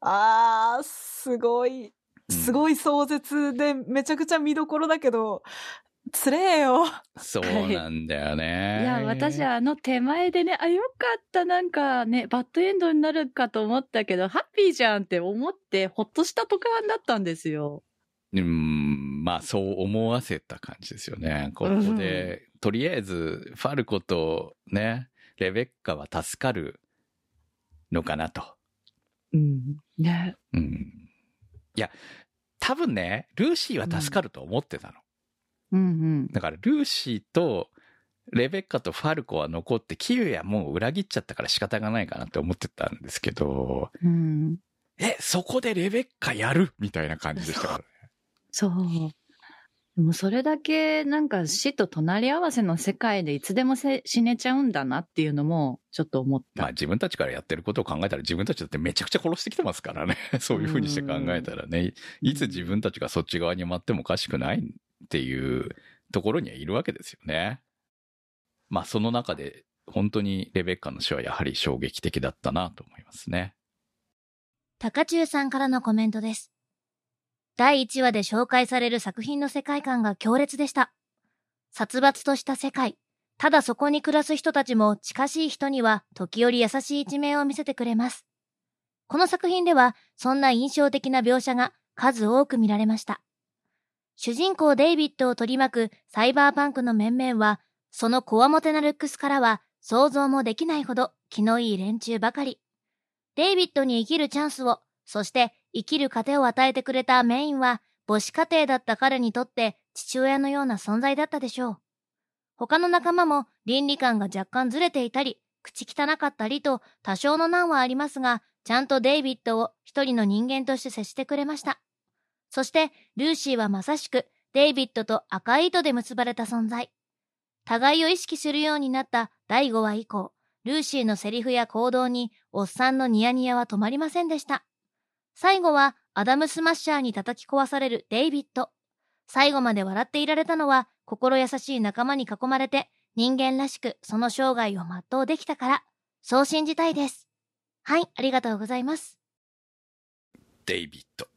あー、すごい。すごい壮絶でめちゃくちゃ見どころだけど、つれえよ。そうなんだよね。いや、私はあの手前でね、あ、よかった、なんかね、バッドエンドになるかと思ったけど、ハッピーじゃんって思って、ほっとした特番だったんですよ。うん、まあそう思わせた感じですよね。ここで、とりあえず、ファルコとね、レベッカは助かるのかなと。うん。ね。うん。いや、多分ね、ルーシーは助かると思ってたの。うんだから、ルーシーと、レベッカとファルコは残って、キユやもう裏切っちゃったから仕方がないかなって思ってたんですけど、うん。うん。え、そこでレベッカやるみたいな感じでしたからね。そう。でもそれだけなんか死と隣り合わせの世界でいつでもせ死ねちゃうんだなっていうのもちょっと思った。まあ自分たちからやってることを考えたら自分たちだってめちゃくちゃ殺してきてますからね。そういうふうにして考えたらね、いつ自分たちがそっち側に回ってもおかしくないっていうところにはいるわけですよね。まあその中で本当にレベッカの死はやはり衝撃的だったなと思いますね。高中さんからのコメントです。第1話で紹介される作品の世界観が強烈でした。殺伐とした世界。ただそこに暮らす人たちも近しい人には時折優しい一面を見せてくれます。この作品ではそんな印象的な描写が数多く見られました。主人公デイビッドを取り巻くサイバーパンクの面々は、そのこわもてなルックスからは想像もできないほど気のいい連中ばかり。デイビッドに生きるチャンスを、そして生きる糧を与えてくれたメインは、母子家庭だった彼にとって父親のような存在だったでしょう。他の仲間も倫理観が若干ずれていたり、口汚かったりと多少の難はありますが、ちゃんとデイビッドを一人の人間として接してくれました。そして、ルーシーはまさしくデイビッドと赤い糸で結ばれた存在。互いを意識するようになった第5話以降、ルーシーのセリフや行動におっさんのニヤニヤは止まりませんでした。最後はアダムスマッシャーに叩き壊されるデイビッド。最後まで笑っていられたのは心優しい仲間に囲まれて人間らしくその生涯を全うできたから、そう信じたいです。はい、ありがとうございます。デイビッド。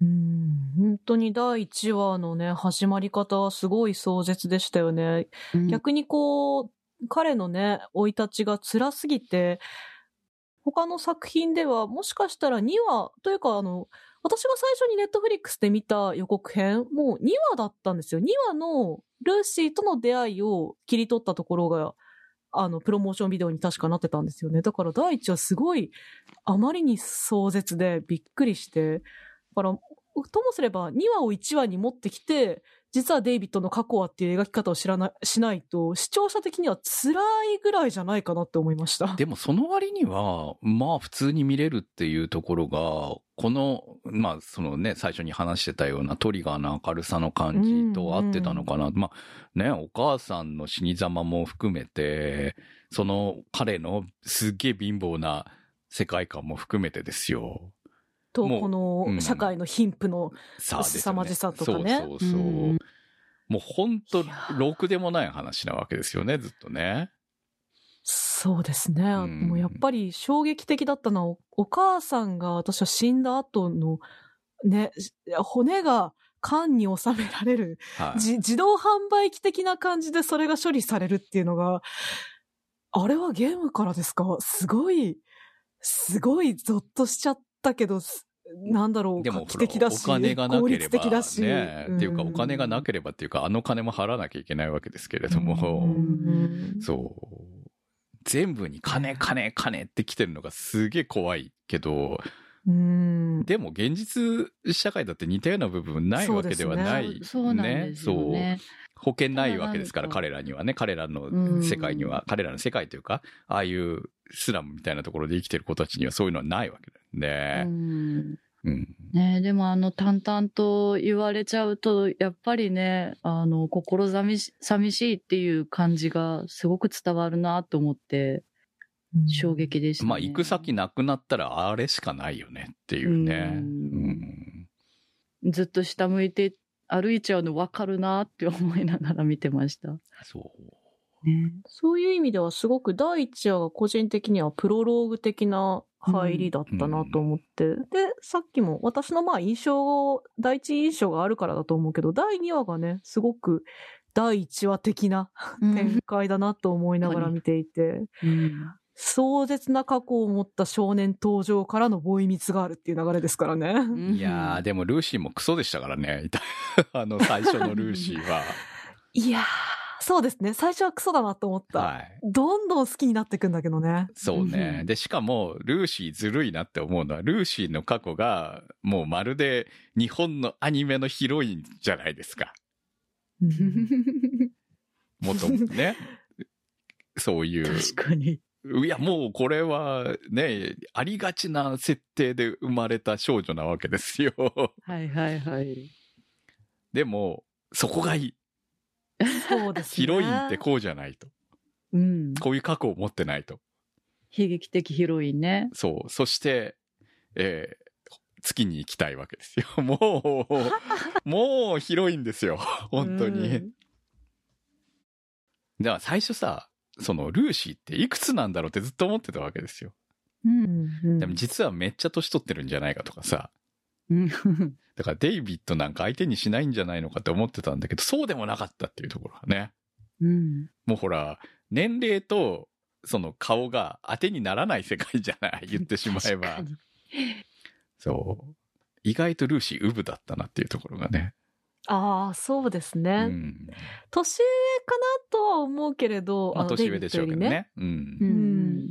うん、本当に第1話のね、始まり方はすごい壮絶でしたよね。うん逆にこう、彼のね、生い立ちが辛すぎて、他の作品ではもしかしたら2話、というかあの、私が最初にネットフリックスで見た予告編、もう2話だったんですよ。2話のルーシーとの出会いを切り取ったところが、あの、プロモーションビデオに確かなってたんですよね。だから第1話すごい、あまりに壮絶でびっくりして、だから、ともすれば2話を1話に持ってきて、実はデイビッドの過去はっていう描き方を知らなしないと、視聴者的には辛いぐらいじゃないかなって思いました。でもその割には、まあ普通に見れるっていうところが、この、まあそのね、最初に話してたようなトリガーの明るさの感じと合ってたのかな。まあね、お母さんの死に様も含めて、その彼のすっげえ貧乏な世界観も含めてですよ。と、こうんの社会の貧富の。凄まじさとかねそうそうそう。うんもう本当ろくでもない話なわけですよね、ずっとね。そうですね。んもうやっぱり衝撃的だったのは、おお母さんが私は死んだ後の、ね、骨が缶に収められるはい。じ自動販売機的な感じでそれが処理されるっていうのが、あれはゲームからですか？すごい、すごいゾッとしちゃったけど、すなんだろう、でも画期的だし、お金がなけれ効率的ば、だし。ね、っていうかお金がなくければっていうか、あの金も払わなきゃいけないわけですけれども、うんそう。全部に金、金、金って来てるのがすげえ怖いけど、うん。でも現実社会だって似たような部分ないわけではない。そうなんですよね。保険ないわけですから、彼らにはね、彼らのうん世界には、彼らの世界というか、ああいうスラムみたいなところで生きてる子たちにはそういうのはないわけだようね。んうん。ねでもあの淡々と言われちゃうと、やっぱりね、あの、心寂し寂しいっていう感じがすごく伝わるなと思って、衝撃でした、ね。まあ、行く先なくなったらあれしかないよねっていうね。ううんん。ずっと下向いて歩いちゃうの分かるなって思いながら見てました。そう。ね、そういう意味ではすごく第一話が個人的にはプロローグ的な入りだったなと思って。で、さっきも私のまあ印象、第一印象があるからだと思うけど、第二話がね、すごく第一話的な展開だなと思いながら見ていて、うん壮絶な過去を持った少年登場からのボイミツがあるっていう流れですからね。いやー、でもルーシーもクソでしたからね。あの、最初のルーシーは。いやー、そうですね。最初はクソだなと思った。はい。どんどん好きになってくんだけどね。そうねう。んで、しかも、ルーシーずるいなって思うのは、ルーシーの過去が、もうまるで日本のアニメのヒロインじゃないですか。もともとね。そういう。確かに。いや、もうこれはね、ありがちな設定で生まれた少女なわけですよ。はいはいはい。でも、そこがいい。そうですね。ヒロインってこうじゃないと。うん。こういう過去を持ってないと。悲劇的ヒロインね。そう。そして、えー月に行きたいわけですよ。もう、もうヒロインですよ。本当に。うんだから最初さ、そのルーシーっていくつなんだろうってずっと思ってたわけですよ。うん。うんでも実はめっちゃ年取ってるんじゃないかとかさ。うんだからデイビッドなんか相手にしないんじゃないのかって思ってたんだけど、そうでもなかったっていうところがね。うん。もうほら、年齢とその顔が当てにならない世界じゃない？言ってしまえばそう。意外とルーシーウブだったなっていうところがね。ああ、そうですうね。ん。年上かなとは思うけれど、まあの年上でしょうけどね。う。うん。うん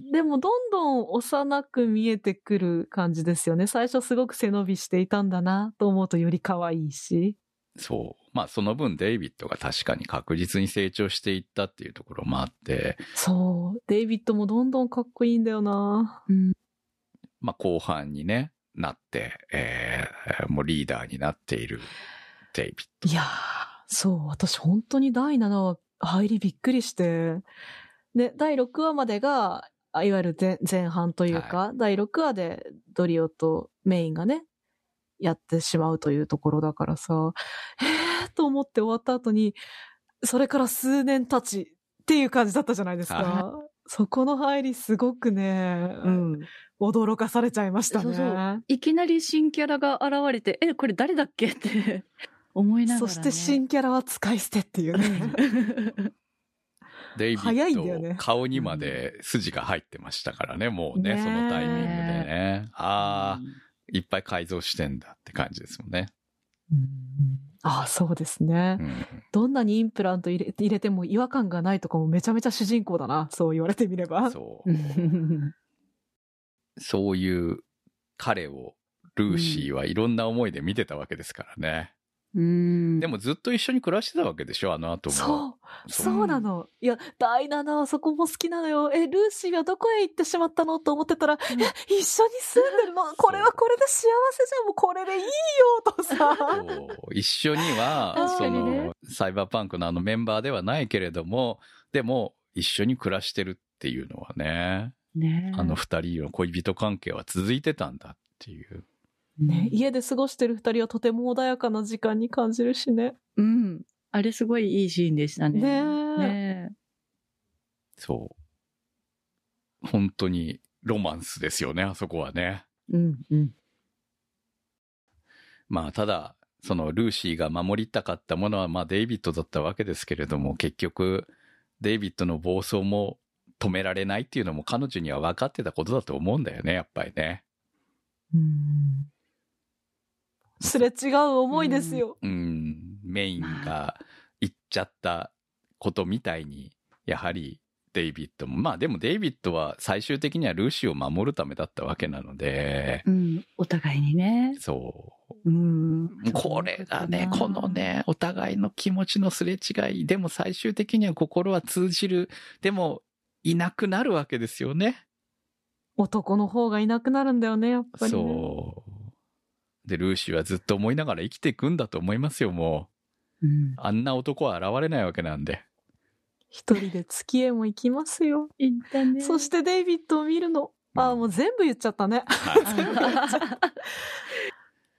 ん。でも、どんどん幼く見えてくる感じですよね。最初すごく背伸びしていたんだなと思うとより可愛いし。そう。まあその分デイビッドが確かに確実に成長していったっていうところもあって、そう。デイビッドもどんどんかっこいいんだよな。うん。まあ後半にね、なって、えーもうリーダーになっているデイビッド。いやー、そう。私本当に第7話入りびっくりして。ね、第6話までが、あいわゆる前前半というか、第6話でドリオとメインがね、やってしまうというところだからさ、えーと思って終わった後に、それから数年経ちっていう感じだったじゃないですか。はそこの入りすごくね、うん。驚かされちゃいましたね。そうそういきなり新キャラが現れて、え、これ誰だっけって思いながら、ね。そして新キャラは使い捨てっていうね。デイビ早いんだよねッド、顔にまで筋が入ってましたからね、もうね、ねえそのタイミングでね。ああ、いっぱい改造してんだって感じですもんね。うんああ、そうですね。うん。どんなにインプラント入れ入れても違和感がないとかもめちゃめちゃ主人公だな。そう言われてみれば。そうう。そういう彼をルーシーはいろんな思いで見てたわけですからね。うん。でもずっと一緒に暮らしてたわけでしょ、あの後も。そう、そうなの。いや、第7はそこも好きなのよ。え、ルーシーはどこへ行ってしまったの？と思ってたら、え、一緒に住んでるのこれはこれで幸せじゃん。もうこれでいいよとさ。一緒には、確そかにねの、サイバーパンクのあのメンバーではないけれども、でも、一緒に暮らしてるっていうのはね、ねあの二人の恋人関係は続いてたんだっていう。ね、家で過ごしてる二人はとても穏やかな時間に感じるしね。うん。あれすごいいいシーンでしたね。ねえねそう。本当にロマンスですよね、あそこはね。えうんうん。まあ、ただ、そのルーシーが守りたかったものは、まあ、デイビッドだったわけですけれども、結局、デイビッドの暴走も止められないっていうのも彼女には分かってたことだと思うんだよね、やっぱりね。うん。すれ違う思いですよ。うん、メインが言っちゃったことみたいに、やはりデイビッドも、まあでもデイビッドは最終的にはルーシーを守るためだったわけなので、うん、お互いにね。そう。うん。これがね、このね、お互いの気持ちのすれ違い、でも最終的には心は通じる、でもいなくなるわけですよね。男の方がいなくなるんだよね、やっぱり、ね。そう。で、ルーシーはずっと思いながら生きていくんだと思いますよ、もうんう。。あんな男は現れないわけなんで。一人で月へも行きますよ。いったねそしてデイビッドを見るの。ああ、もう全部言っちゃったね。はい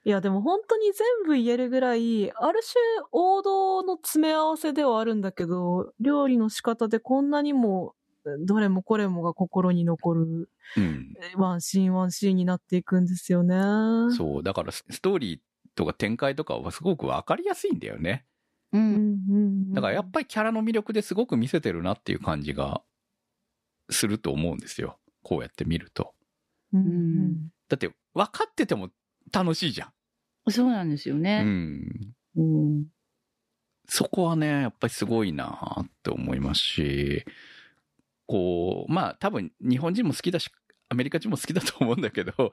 いや、でも本当に全部言えるぐらい、ある種王道の詰め合わせではあるんだけど、料理の仕方でこんなにも、どれもこれもが心に残るうん。ワンシーンワンシーンになっていくんですよね。そう。だからスストーリーとか展開とかはすごくわかりやすいんだよね。う。うんんうんうん。だからやっぱりキャラの魅力ですごく見せてるなっていう感じがすると思うんですよ。こうやって見ると。うんうんだって分かってても楽しいじゃん。そうなんですようね。ん。うん。そこはね、やっぱりすごいなって思いますし、こう、まあ多分日本人も好きだし、アメリカ人も好きだと思うんだけど、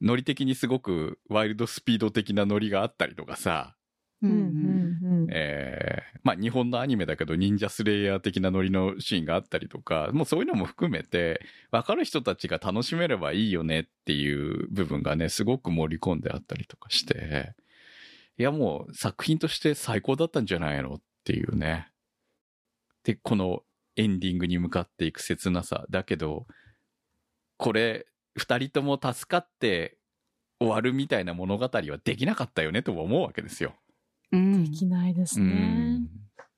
ノリ的にすごくワイルドスピード的なノリがあったりとかさ、まあ日本のアニメだけど忍者スレイヤー的なノリのシーンがあったりとか、もうそういうのも含めて、分かる人たちが楽しめればいいよねっていう部分がね、すごく盛り込んであったりとかして、いやもう作品として最高だったんじゃないのっていうね。で、このエンディングに向かっていく切なさ。だけど、これ、二人とも助かって終わるみたいな物語はできなかったよねとも思うわけですよ。うんできないですうねん。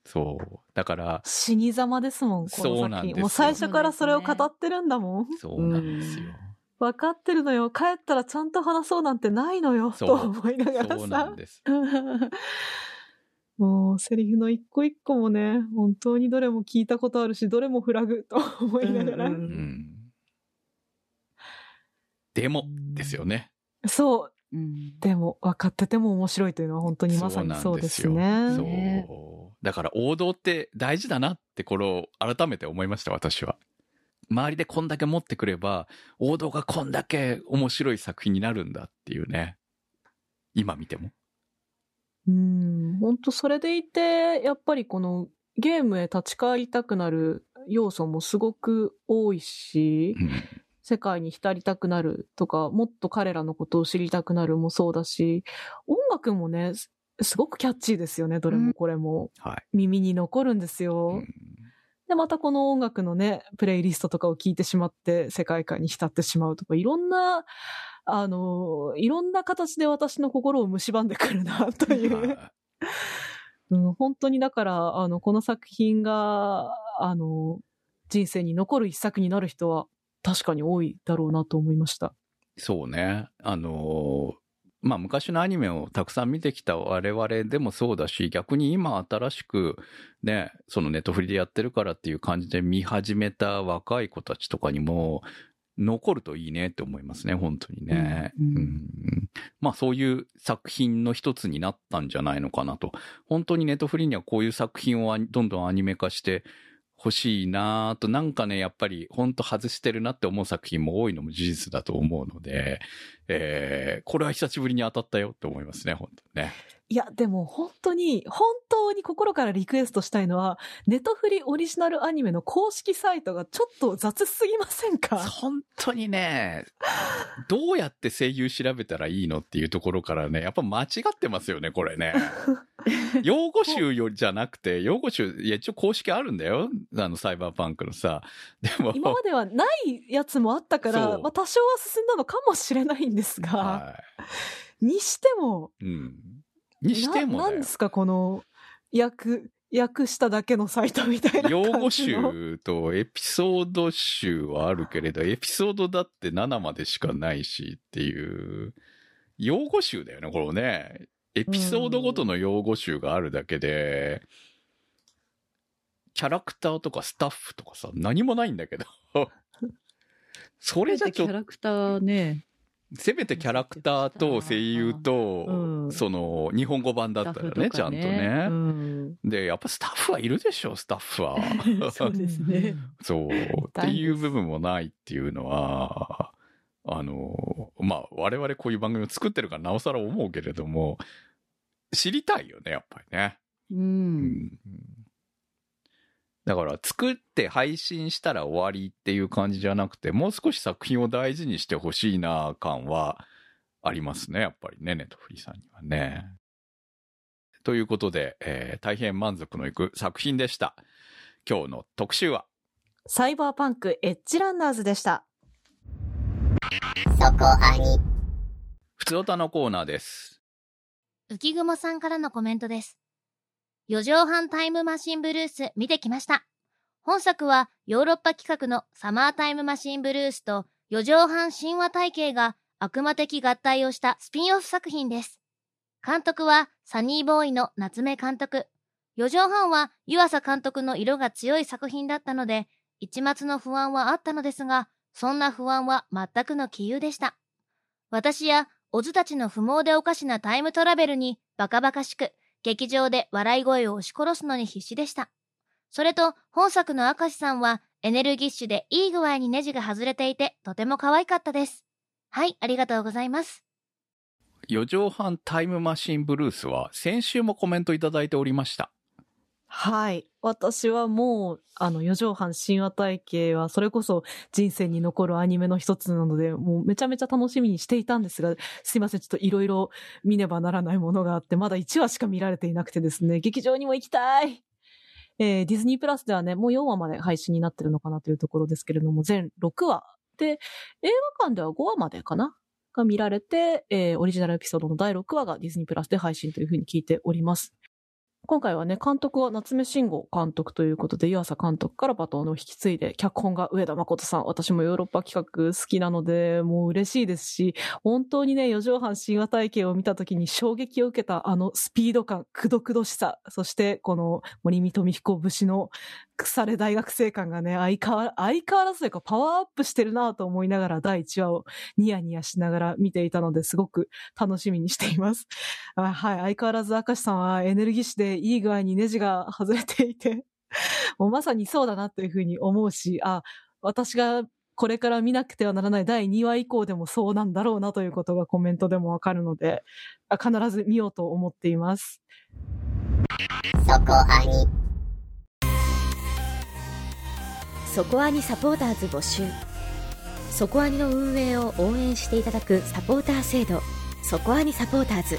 そう。だから、死に様ですもん、この。そうなんですよもう最初からそれを語ってるんだもん。そうなんですよ。分かってるのよ。帰ったらちゃんと話そうなんてないのよ。そうと思いながらそうなさん。です。もうセリフの一個一個もね、本当にどれも聞いたことあるし、どれもフラグと思いながら。うんうん。でも、ですよね。そう。うんでも、分かってても面白いというのは本当にまさにそうですね。ですよねそう。だから王道って大事だなってこれを改めて思いました、私は。周りでこんだけ持ってくれば、王道がこんだけ面白い作品になるんだっていうね。今見ても。うん、本当それでいて、やっぱりこのゲームへ立ち返りたくなる要素もすごく多いし、うん世界に浸りたくなるとか、もっと彼らのことを知りたくなるもそうだし、音楽もね、すすごくキャッチーですよね、どれもこれも。はい。耳に残るんですよ。うんで、またこの音楽のね、プレイリストとかを聞いてしまって、世界観に浸ってしまうとか、いろんな、あの、いろんな形で私の心を蝕んでくるな、という。は うん、本当にだから、あの、この作品が、あの、人生に残る一作になる人は確かに多いだろうなと思いました。いそうね。あのーまあ昔のアニメをたくさん見てきた我々でもそうだし、逆に今新しくね、そのネットフリでやってるからっていう感じで見始めた若い子たちとかにも残るといいねって思いますね、本当にね。うんうんうんまあそういう作品の一つになったんじゃないのかなと。本当にネットフリにはこういう作品をどんどんアニメ化して欲しいなぁと、なんかね、やっぱり本当外してるなって思う作品も多いのも事実だと思うので、えー、これは久しぶりに当たったよって思いますね、本当にね。いや、でも本当に、本当に心からリクエストしたいのは、ネトフリオリジナルアニメの公式サイトがちょっと雑すぎませんか？本当にね、どうやって声優調べたらいいのっていうところからね、やっぱ間違ってますよね、これね。用語集よりじゃなくて、用語集、いや、一応公式あるんだよ。あの、サイバーパンクのさ。でも、今まではないやつもあったかそら、うまあ多少は進んだのかもしれないんですが、はにしても、い。うん。にしてもだよななんで。すか、この、訳、訳しただけのサイトみたいな感じの？用語集とエピソード集はあるけれど、エピソードだって7までしかないしっていう、用語集だよね、これね。エピソードごとの用語集があるだけで、キャラクターとかスタッフとかさ、何もないんだけど。それじゃちょっと、キャラクターね、せめてキャラクターと声優と、うん。その日本語版だったらねちゃんとね。う、ん。でやっぱスタッフはいるでしょスタッフは。そうですね。そう。っていう部分もないっていうのはあのまあ我々こういう番組を作ってるからなおさら思うけれども知りたいよねやっぱりね。う。うんんだから作って配信したら終わりっていう感じじゃなくてもう少し作品を大事にしてほしいな感はありますねやっぱりねネットフリーさんにはね。ということで、えー大変満足のいく作品でした。今日の特集は？サイバーパンクエッジランナーズでした。普通歌のコーナーです。浮雲さんからのコメントです。四畳半タイムマシンブルース見てきました。本作はヨーロッパ企画のサマータイムマシンブルースと四畳半神話体系が悪魔的合体をしたスピンオフ作品です。監督はサニーボーイの夏目監督。四畳半は湯浅監督の色が強い作品だったので、一末の不安はあったのですが、そんな不安は全くの杞憂でした。私やオズたちの不毛でおかしなタイムトラベルにバカバカしく、劇場で笑い声を押し殺すのに必死でした。それと、本作の明石さんはエネルギッシュでいい具合にネジが外れていて、とても可愛かったです。はい、ありがとうございます。4畳半タイムマシンブルースは先週もコメントいただいておりました。はい。私はもう、あの、四畳半神話体系は、それこそ人生に残るアニメの一つなので、もうめちゃめちゃ楽しみにしていたんですが、すいません、ちょっといろいろ見ねばならないものがあって、まだ1話しか見られていなくてですね、劇場にも行きたいえーディズニープラスではね、もう4話まで配信になってるのかなというところですけれども、全6話で、映画館では5話までかな？が見られて、えーオリジナルエピソードの第6話がディズニープラスで配信というふうに聞いております。今回はね、監督は夏目慎吾監督ということで、湯浅監督からバトンを引き継いで、脚本が上田誠さん。私もヨーロッパ企画好きなので、もう嬉しいですし、本当にね、四畳半神話体系を見た時に衝撃を受けたあのスピード感、くどくどしさ、そしてこの森見富彦節の腐れ大学生感がね、相変わら相変わらずというかパワーアップしてるなと思いながら第1話をニヤニヤしながら見ていたのですごく楽しみにしています。はい、相変わらず明石さんはエネルギッシュでいい具合にネジが外れていて、もうまさにそうだなというふうに思うし、あ、私がこれから見なくてはならない第2話以降でもそうなんだろうなということがコメントでもわかるので、あ必ず見ようと思っています。そこアニサポーターズ募集。そこアニの運営を応援していただくサポーター制度。そこアニサポーターズ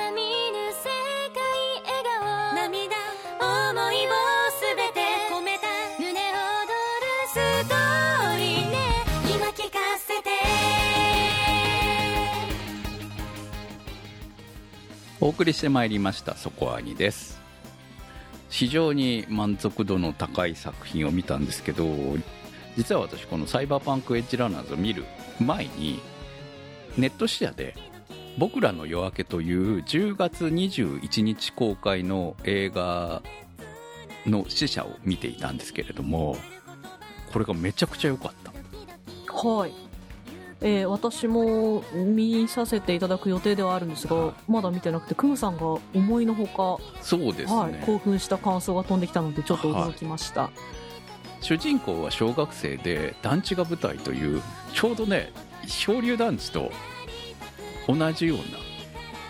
お送りしてまいりました「そこアニ」です非常に満足度の高い作品を見たんですけど実は私この「サイバーパンク・エッジ・ランナーズ」を見る前にネット視野で「僕らの夜明け」という10月21日公開の映画の試写を見ていたんですけれどもこれがめちゃくちゃ良かったはい。えー私も見させていただく予定ではあるんですが、まだ見てなくて、クムさんが思いのほか、そうですね、はい、興奮した感想が飛んできたので、ちょっと驚きました。主人公は小学生で団地が舞台というちょうどね漂流団地と同じような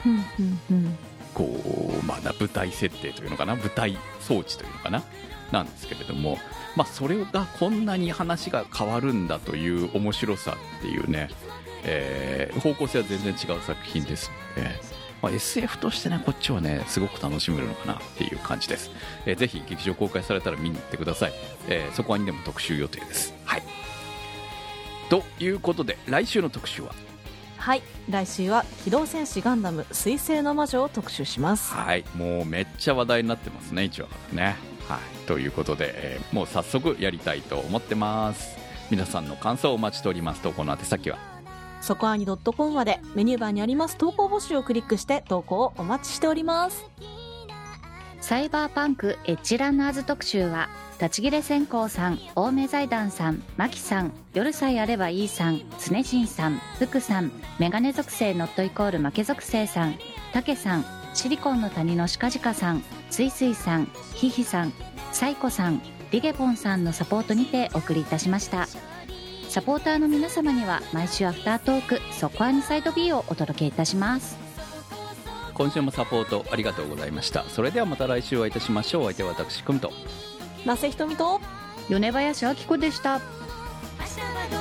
うんうんうん。こう、まあ、な舞台設定というのかな舞台装置というのかななんですけれども、まあ、それがこんなに話が変わるんだという面白さっていうね、えー方向性は全然違う作品ですので、まあ、SF としてねこっちはねすごく楽しめるのかなっていう感じです、えーぜひ劇場公開されたら見に行ってください、えーそこはにでも特集予定です。はい。ということで来週の特集は？はい。来週は「機動戦士ガンダム水星の魔女」を特集します。はい。もうめっちゃ話題になってますね一話からねはい。ということで、えーもう早速やりたいと思ってます。皆さんの感想をお待ちしております。とこの宛先は？そこアニ .com まで。メニューバーにあります。投稿募集をクリックして投稿をお待ちしております。サイバーパンクエッジランナーズ特集は、立ち切れ線香さん、青梅財団さん、マキさん、夜さえあればいいさん、常人さん、福さん、メガネ属性ノットイコール負け属性さん、タケさん、シリコンの谷のシカジカさん、スイスイさん、ヒヒさん、サイコさん、リゲポンさんのサポートにてお送りいたしました。サポーターの皆様には毎週アフタートーク、そこアニサイド B をお届けいたします。今週もサポートありがとうございましたそれではまた来週お会いいたしましょうお相手は私くんと那瀬ひとみと米林明子でした。明日は